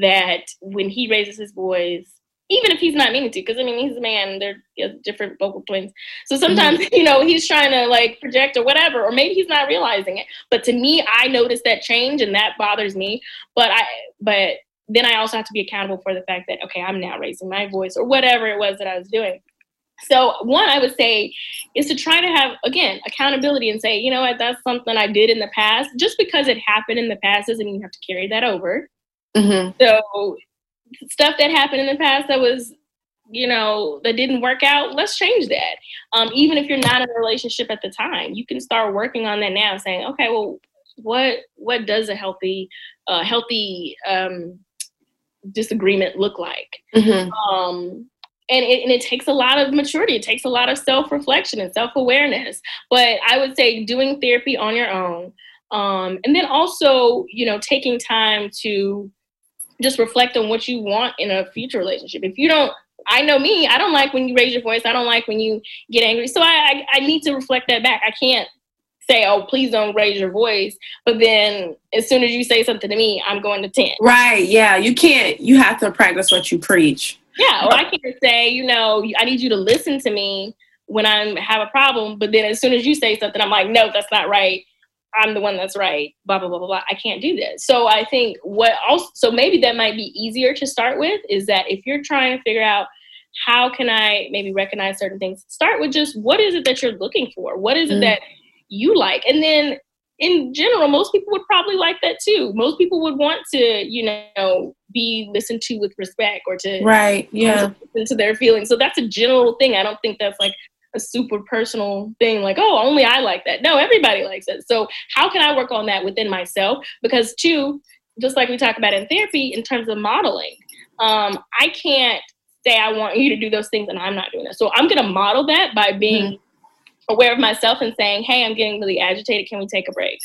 that when he raises his voice even if he's not meaning to, because I mean he's a man, they're different vocal twins. So sometimes mm-hmm. you know he's trying to like project or whatever, or maybe he's not realizing it. But to me, I notice that change, and that bothers me. But I, but then I also have to be accountable for the fact that okay, I'm now raising my voice or whatever it was that I was doing. So one I would say is to try to have again accountability and say, you know what, that's something I did in the past. Just because it happened in the past doesn't mean you have to carry that over. Mm-hmm. So stuff that happened in the past that was you know that didn't work out let's change that. Um, even if you're not in a relationship at the time you can start working on that now saying okay well what what does a healthy uh, healthy um, disagreement look like? Mm-hmm. um, and it, and it takes a lot of maturity. It takes a lot of self-reflection and self-awareness. But i would say doing therapy on your own Um, and then also, you know, taking time to just reflect on what you want in a future relationship. If you don't, I know me, I don't like when you raise your voice. I don't like when you get angry. So I, I, I need to reflect that back. I can't say, oh, please don't raise your voice. But then as soon as you say something to me, I'm going to 10. Right. Yeah. You can't, you have to practice what you preach. Yeah. Or I can't say, you know, I need you to listen to me when I have a problem. But then as soon as you say something, I'm like, no, that's not right. I'm the one that's right, blah, blah, blah, blah, blah. I can't do this. So I think what also, so maybe that might be easier to start with is that if you're trying to figure out how can I maybe recognize certain things, start with just what is it that you're looking for? What is it mm. that you like? And then in general, most people would probably like that too. Most people would want to, you know, be listened to with respect or to right, yeah, to their feelings. So that's a general thing. I don't think that's like a super personal thing like oh only i like that. No everybody likes it so how can i work on that within myself? Because two just like we talk about in therapy in terms of modeling um, i can't say i want you to do those things and i'm not doing it so i'm going to model that by being mm-hmm. aware of myself and saying hey i'm getting really agitated. Can we take a break?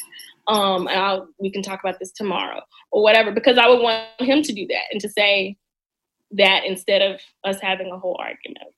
Um, and I'll, we can talk about this tomorrow or whatever because i would want him to do that and to say that instead of us having a whole argument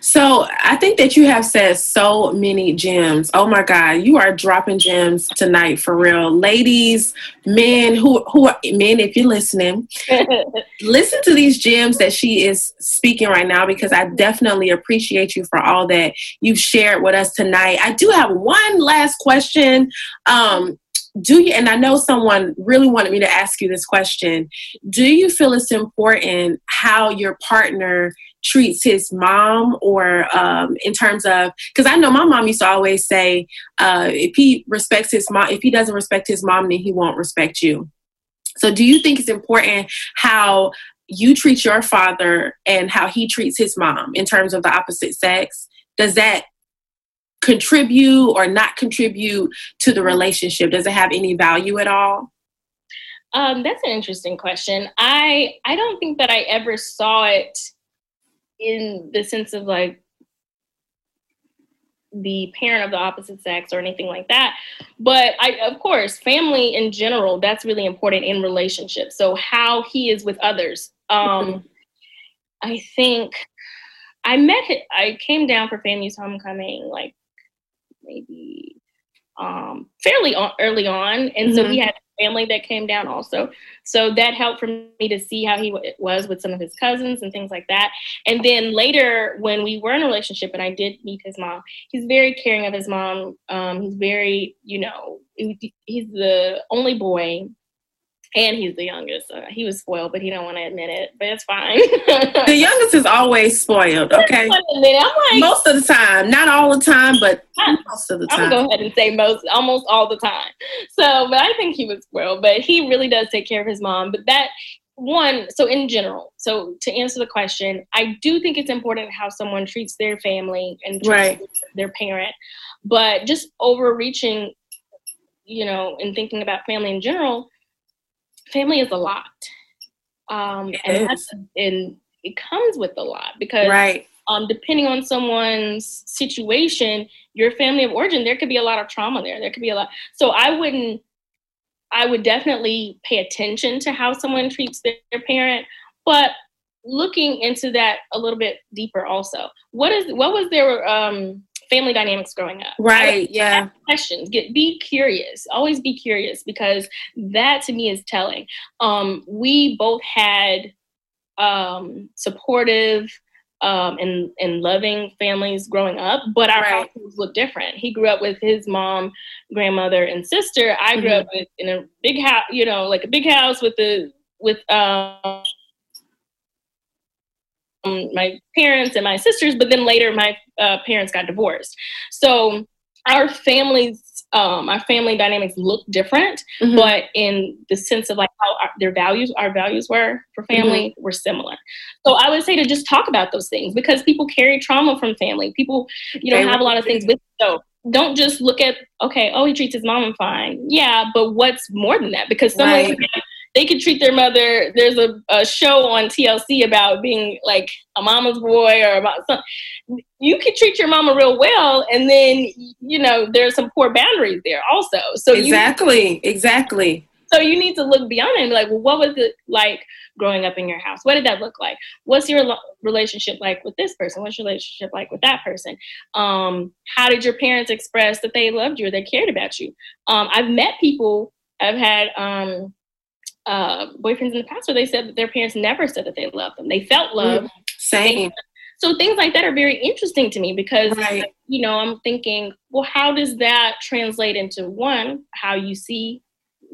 so I think that you have said so many gems. Oh my God, you are dropping gems tonight for real, ladies, men who who are men. If you're listening, listen to these gems that she is speaking right now because I definitely appreciate you for all that you've shared with us tonight. I do have one last question. Um, do you and i know someone really wanted me to ask you this question do you feel it's important how your partner treats his mom or um, in terms of because i know my mom used to always say uh, if he respects his mom if he doesn't respect his mom then he won't respect you. So do you think it's important how you treat your father and how he treats his mom in terms of the opposite sex? Does that contribute or not contribute to the relationship? Does it have any value at all? Um, that's an interesting question. I i don't think that i ever saw it in the sense of like the parent of the opposite sex or anything like that. But I, of course, family in general, that's really important in relationships. So how he is with others. Um, mm-hmm. I think I met him, I came down for family's homecoming like maybe um, fairly on, early on. And mm-hmm. so we had family that came down also. So that helped for me to see how he w- was with some of his cousins and things like that. And then later, when we were in a relationship and I did meet his mom, he's very caring of his mom. Um, he's very, you know, he's the only boy and he's the youngest. Uh, he was spoiled, but he don't want to admit it. But it's fine. the youngest is always spoiled. Okay, like, most of the time, not all the time, but I, most of the time. I'm go ahead and say most, almost all the time. So, but I think he was spoiled. But he really does take care of his mom. But that one, so in general, so to answer the question, I do think it's important how someone treats their family and right. their parent. But just overreaching, you know, and thinking about family in general family is a lot. Um, and that's, and it comes with a lot because right. um, depending on someone's situation, your family of origin, there could be a lot of trauma there. There could be a lot. So I wouldn't, I would definitely pay attention to how someone treats their, their parent, but looking into that a little bit deeper also. What is, what was their, um, family dynamics growing up. Right. Yeah. Questions. Get be curious. Always be curious because that to me is telling. Um, we both had um, supportive um, and and loving families growing up, but our right. households look different. He grew up with his mom, grandmother, and sister. I grew mm-hmm. up with in a big house, you know, like a big house with the with um, my parents and my sisters, but then later my uh, parents got divorced. So our families, um, our family dynamics look different, mm-hmm. but in the sense of like how our, their values, our values were for family, mm-hmm. were similar. So I would say to just talk about those things because people carry trauma from family. People, you know, they have a lot of things with. So don't just look at okay, oh, he treats his mom fine. Yeah, but what's more than that? Because someone. Right they could treat their mother. There's a, a show on TLC about being like a mama's boy or about something. You could treat your mama real well, and then you know there's some poor boundaries there also. So exactly, you, exactly. So you need to look beyond it and be like, well, what was it like growing up in your house? What did that look like? What's your lo- relationship like with this person? What's your relationship like with that person? Um, how did your parents express that they loved you or they cared about you? Um, I've met people, I've had um, uh, boyfriends in the past where they said that their parents never said that they loved them. They felt love. Mm, same. So things like that are very interesting to me because, right. you know, I'm thinking, well, how does that translate into one, how you see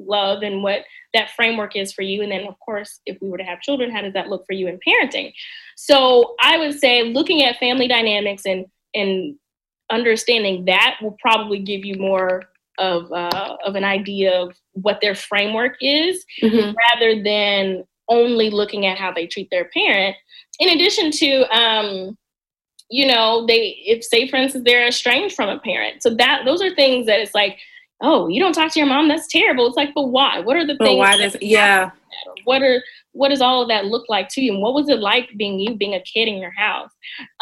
love and what that framework is for you. And then, of course, if we were to have children, how does that look for you in parenting? So I would say looking at family dynamics and and understanding that will probably give you more of uh, of an idea of what their framework is, mm-hmm. rather than only looking at how they treat their parent. In addition to um, you know, they if say for instance they're estranged from a parent. So that those are things that it's like oh, you don't talk to your mom, that's terrible. It's like, but why? What are the but things? Why does yeah? What are what does all of that look like to you? And what was it like being you, being a kid in your house?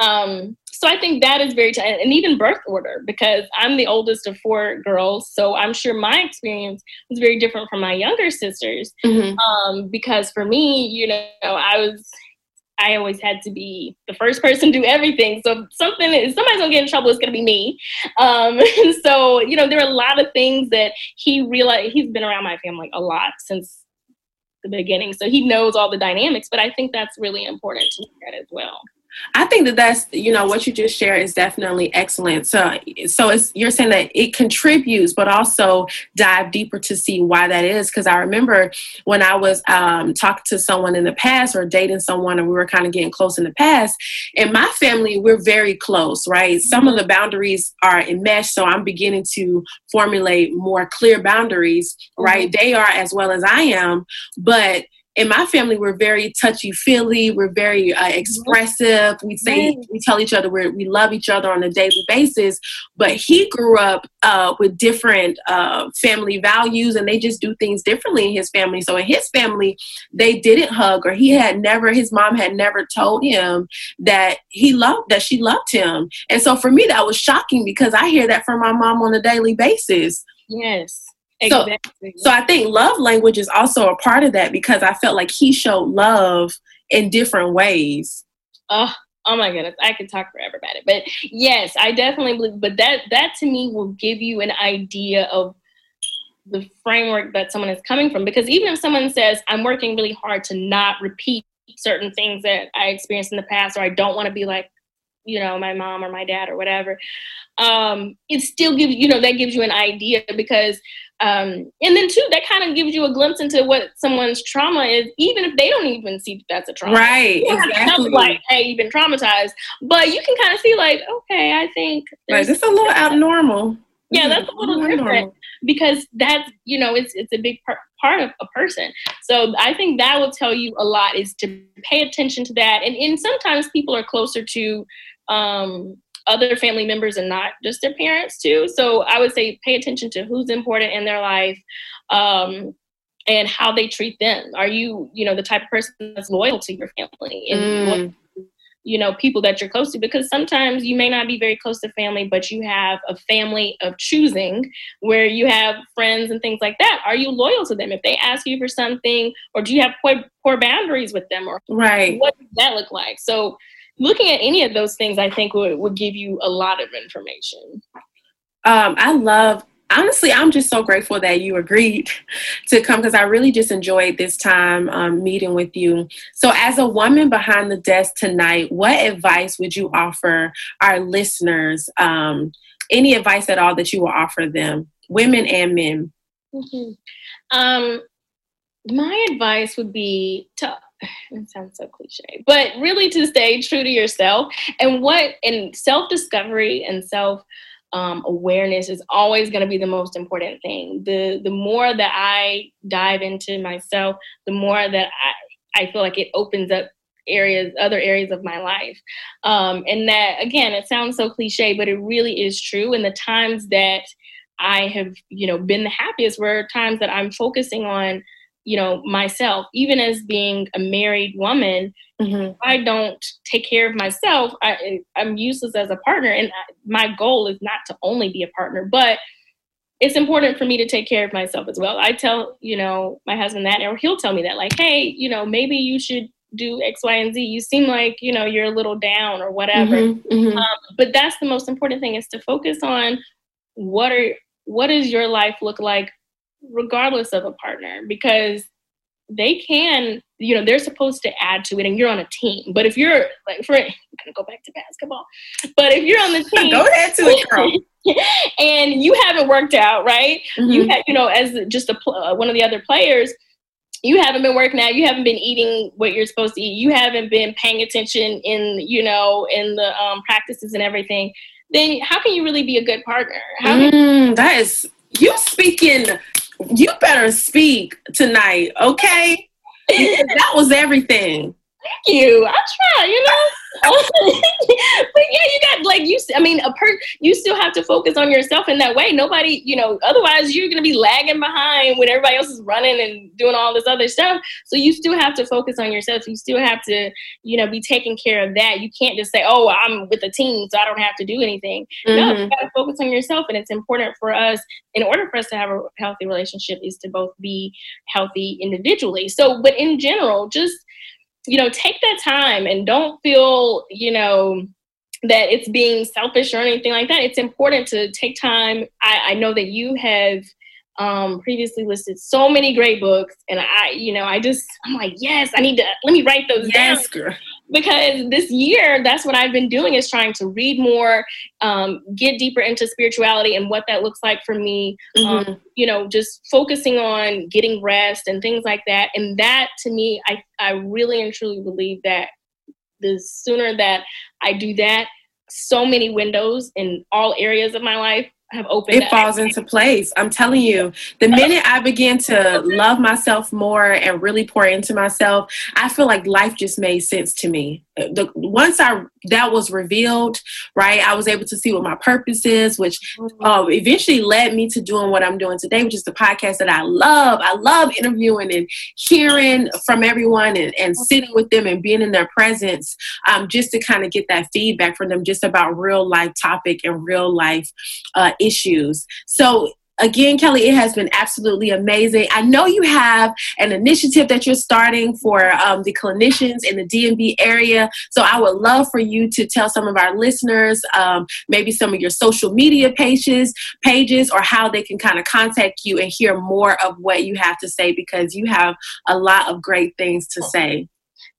Um, so I think that is very t- and even birth order because I'm the oldest of four girls, so I'm sure my experience was very different from my younger sisters. Mm-hmm. Um, because for me, you know, I was I always had to be the first person to do everything. So something, if somebody's gonna get in trouble, it's gonna be me. Um, so, you know, there are a lot of things that he realized. He's been around my family a lot since the beginning, so he knows all the dynamics. But I think that's really important to look at as well. I think that that's you know what you just shared is definitely excellent. So so it's you're saying that it contributes, but also dive deeper to see why that is. Because I remember when I was um, talking to someone in the past or dating someone, and we were kind of getting close in the past. In my family, we're very close, right? Some of the boundaries are enmeshed, so I'm beginning to formulate more clear boundaries, right? Mm-hmm. They are as well as I am, but in my family, we're very touchy feely. We're very uh, expressive. We say we tell each other we we love each other on a daily basis. But he grew up uh, with different uh, family values, and they just do things differently in his family. So in his family, they didn't hug, or he had never. His mom had never told him that he loved that she loved him. And so for me, that was shocking because I hear that from my mom on a daily basis. Yes. Exactly. So, so I think love language is also a part of that because I felt like he showed love in different ways. Oh, oh my goodness, I could talk forever about it. But yes, I definitely believe. But that that to me will give you an idea of the framework that someone is coming from. Because even if someone says, "I'm working really hard to not repeat certain things that I experienced in the past," or I don't want to be like you know my mom or my dad or whatever um it still gives you know that gives you an idea because um, and then too, that kind of gives you a glimpse into what someone's trauma is, even if they don't even see that that's a trauma. Right. Exactly. Like, hey, you've been traumatized, but you can kind of see, like, okay, I think right. This is a little abnormal. Yeah, that's a little different because that's you know it's it's a big part part of a person. So I think that will tell you a lot is to pay attention to that, and and sometimes people are closer to um other family members and not just their parents too. So I would say pay attention to who's important in their life um, and how they treat them. Are you, you know, the type of person that's loyal to your family and mm. you know people that you're close to? Because sometimes you may not be very close to family, but you have a family of choosing where you have friends and things like that. Are you loyal to them if they ask you for something, or do you have poor, poor boundaries with them, or right? What does that look like? So looking at any of those things, I think would, would give you a lot of information. Um, I love honestly, I'm just so grateful that you agreed to come because I really just enjoyed this time um, meeting with you. So, as a woman behind the desk tonight, what advice would you offer our listeners? Um, any advice at all that you will offer them, women and men? Mm-hmm. Um, my advice would be to it sounds so cliche, but really to stay true to yourself and what and self discovery and self um, awareness is always going to be the most important thing. The the more that I dive into myself, the more that I I feel like it opens up areas other areas of my life um, and that again it sounds so cliche but it really is true and the times that i have you know been the happiest were times that i'm focusing on you know myself even as being a married woman mm-hmm. i don't take care of myself I, i'm useless as a partner and my goal is not to only be a partner but it's important for me to take care of myself as well i tell you know my husband that or he'll tell me that like hey you know maybe you should do X, Y, and Z. You seem like you know you're a little down or whatever. Mm-hmm, mm-hmm. Um, but that's the most important thing is to focus on what are what does your life look like regardless of a partner because they can you know they're supposed to add to it and you're on a team but if you're like for i'm gonna go back to basketball but if you're on the team go ahead to it girl. and you haven't worked out right mm-hmm. you have you know as just a uh, one of the other players you haven't been working out you haven't been eating what you're supposed to eat you haven't been paying attention in you know in the um, practices and everything then how can you really be a good partner mm, that is you speaking you better speak tonight, okay? that was everything. Thank you. I try, you know. but yeah, you got like you. I mean, a per you still have to focus on yourself in that way. Nobody, you know, otherwise you're gonna be lagging behind when everybody else is running and doing all this other stuff. So you still have to focus on yourself. You still have to, you know, be taking care of that. You can't just say, "Oh, I'm with the team, so I don't have to do anything." Mm-hmm. No, you gotta focus on yourself, and it's important for us. In order for us to have a healthy relationship, is to both be healthy individually. So, but in general, just you know, take that time and don't feel, you know, that it's being selfish or anything like that. It's important to take time. I, I know that you have um, previously listed so many great books, and I, you know, I just, I'm like, yes, I need to let me write those yes, down. Girl. Because this year, that's what I've been doing is trying to read more, um, get deeper into spirituality and what that looks like for me. Um, mm-hmm. Um, you know, just focusing on getting rest and things like that. And that, to me, I, I really and truly believe that the sooner that I do that, so many windows in all areas of my life have opened. It falls into place. I'm telling you, the minute I began to love myself more and really pour into myself, I feel like life just made sense to me. The once I that was revealed, right, I was able to see what my purpose is, which uh, eventually led me to doing what I'm doing today, which is the podcast that I love. I love interviewing and hearing from everyone and, and sitting with them and being in their presence, um, just to kind of get that feedback from them, just about real life topic and real life uh, issues. So again, Kelly, it has been absolutely amazing. I know you have an initiative that you're starting for um, the clinicians in the DMV area. So I would love for you to tell some of our listeners um, maybe some of your social media pages, pages, or how they can kind of contact you and hear more of what you have to say because you have a lot of great things to say.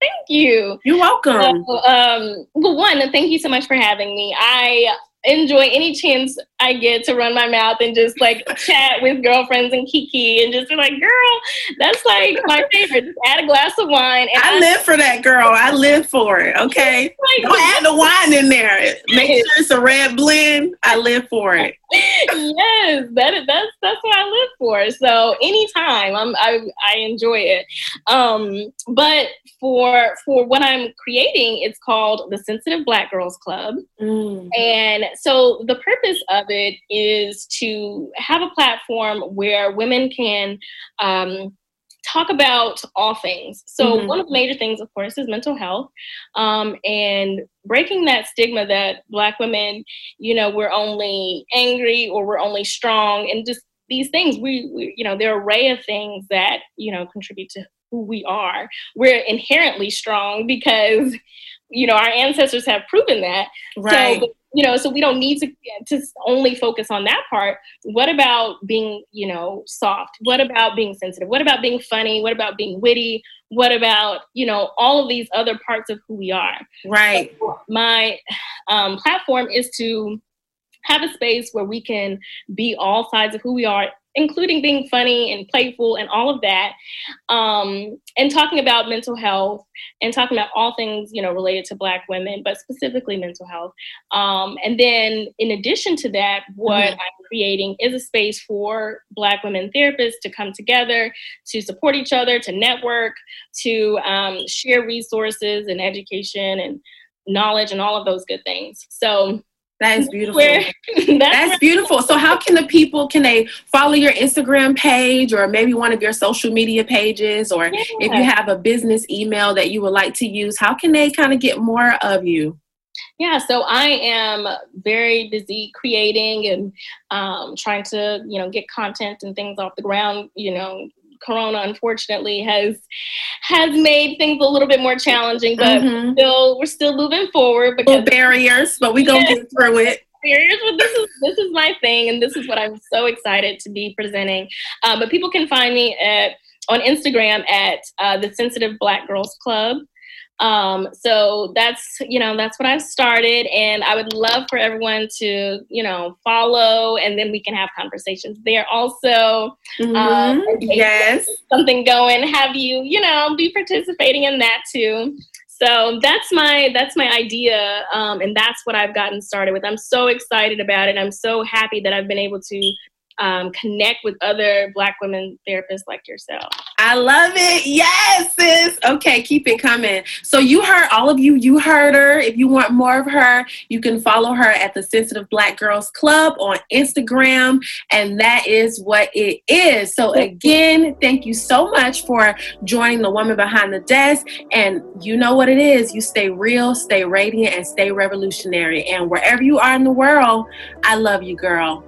Thank you. You're welcome. So, um, well, one, thank you so much for having me. I enjoy any chance I get to run my mouth and just like chat with girlfriends and kiki and just be like, girl, that's like my favorite. Just add a glass of wine. And I, I live for that, girl. I live for it. Okay, like, don't add the wine in there. Make sure it's a red blend. I live for it. yes, that is that's that's what I live for. So anytime I'm I I enjoy it. Um, but for for what I'm creating, it's called the Sensitive Black Girls Club, mm. and so the purpose of it is to have a platform where women can um, talk about all things. So, mm-hmm. one of the major things, of course, is mental health um, and breaking that stigma that Black women, you know, we're only angry or we're only strong and just these things. We, we you know, there are array of things that, you know, contribute to who we are. We're inherently strong because, you know, our ancestors have proven that. Right. So, you know so we don't need to to only focus on that part. What about being you know soft? What about being sensitive? What about being funny? What about being witty? What about you know all of these other parts of who we are? Right. So my um, platform is to have a space where we can be all sides of who we are including being funny and playful and all of that, um, and talking about mental health and talking about all things you know related to Black women, but specifically mental health. Um, and then, in addition to that, what mm-hmm. I'm creating is a space for Black women therapists to come together, to support each other, to network, to um, share resources and education and knowledge and all of those good things. So That is beautiful. that's, that's beautiful. So how can the people can they follow your Instagram page or maybe one of your social media pages or yeah. if you have a business email that you would like to use, how can they kind of get more of you? Yeah, so I am very busy creating and um, trying to, you know, get content and things off the ground. You know, Corona unfortunately has has made things a little bit more challenging, but mm-hmm. still we're still moving forward. Because barriers, but we gonna get through it. Barriers, but this is this is my thing, and this is what I'm so excited to be presenting. Um, but people can find me at on Instagram at uh, the Sensitive Black Girls Club. Um, so that's you know that's what I've started, and I would love for everyone to you know follow, and then we can have conversations there. Also, mm-hmm. um, yes, something going. Have you you know be participating in that too? So that's my that's my idea, um, and that's what I've gotten started with. I'm so excited about it. I'm so happy that I've been able to um, connect with other Black women therapists like yourself. I love it. Yes, sis. Okay, keep it coming. So you heard all of you. You heard her. If you want more of her, you can follow her at the Sensitive Black Girls Club on Instagram, and that is what it is. So again, thank you so much for joining the woman behind the desk. And you know what it is. You stay real, stay radiant, and stay revolutionary. And wherever you are in the world, I love you, girl.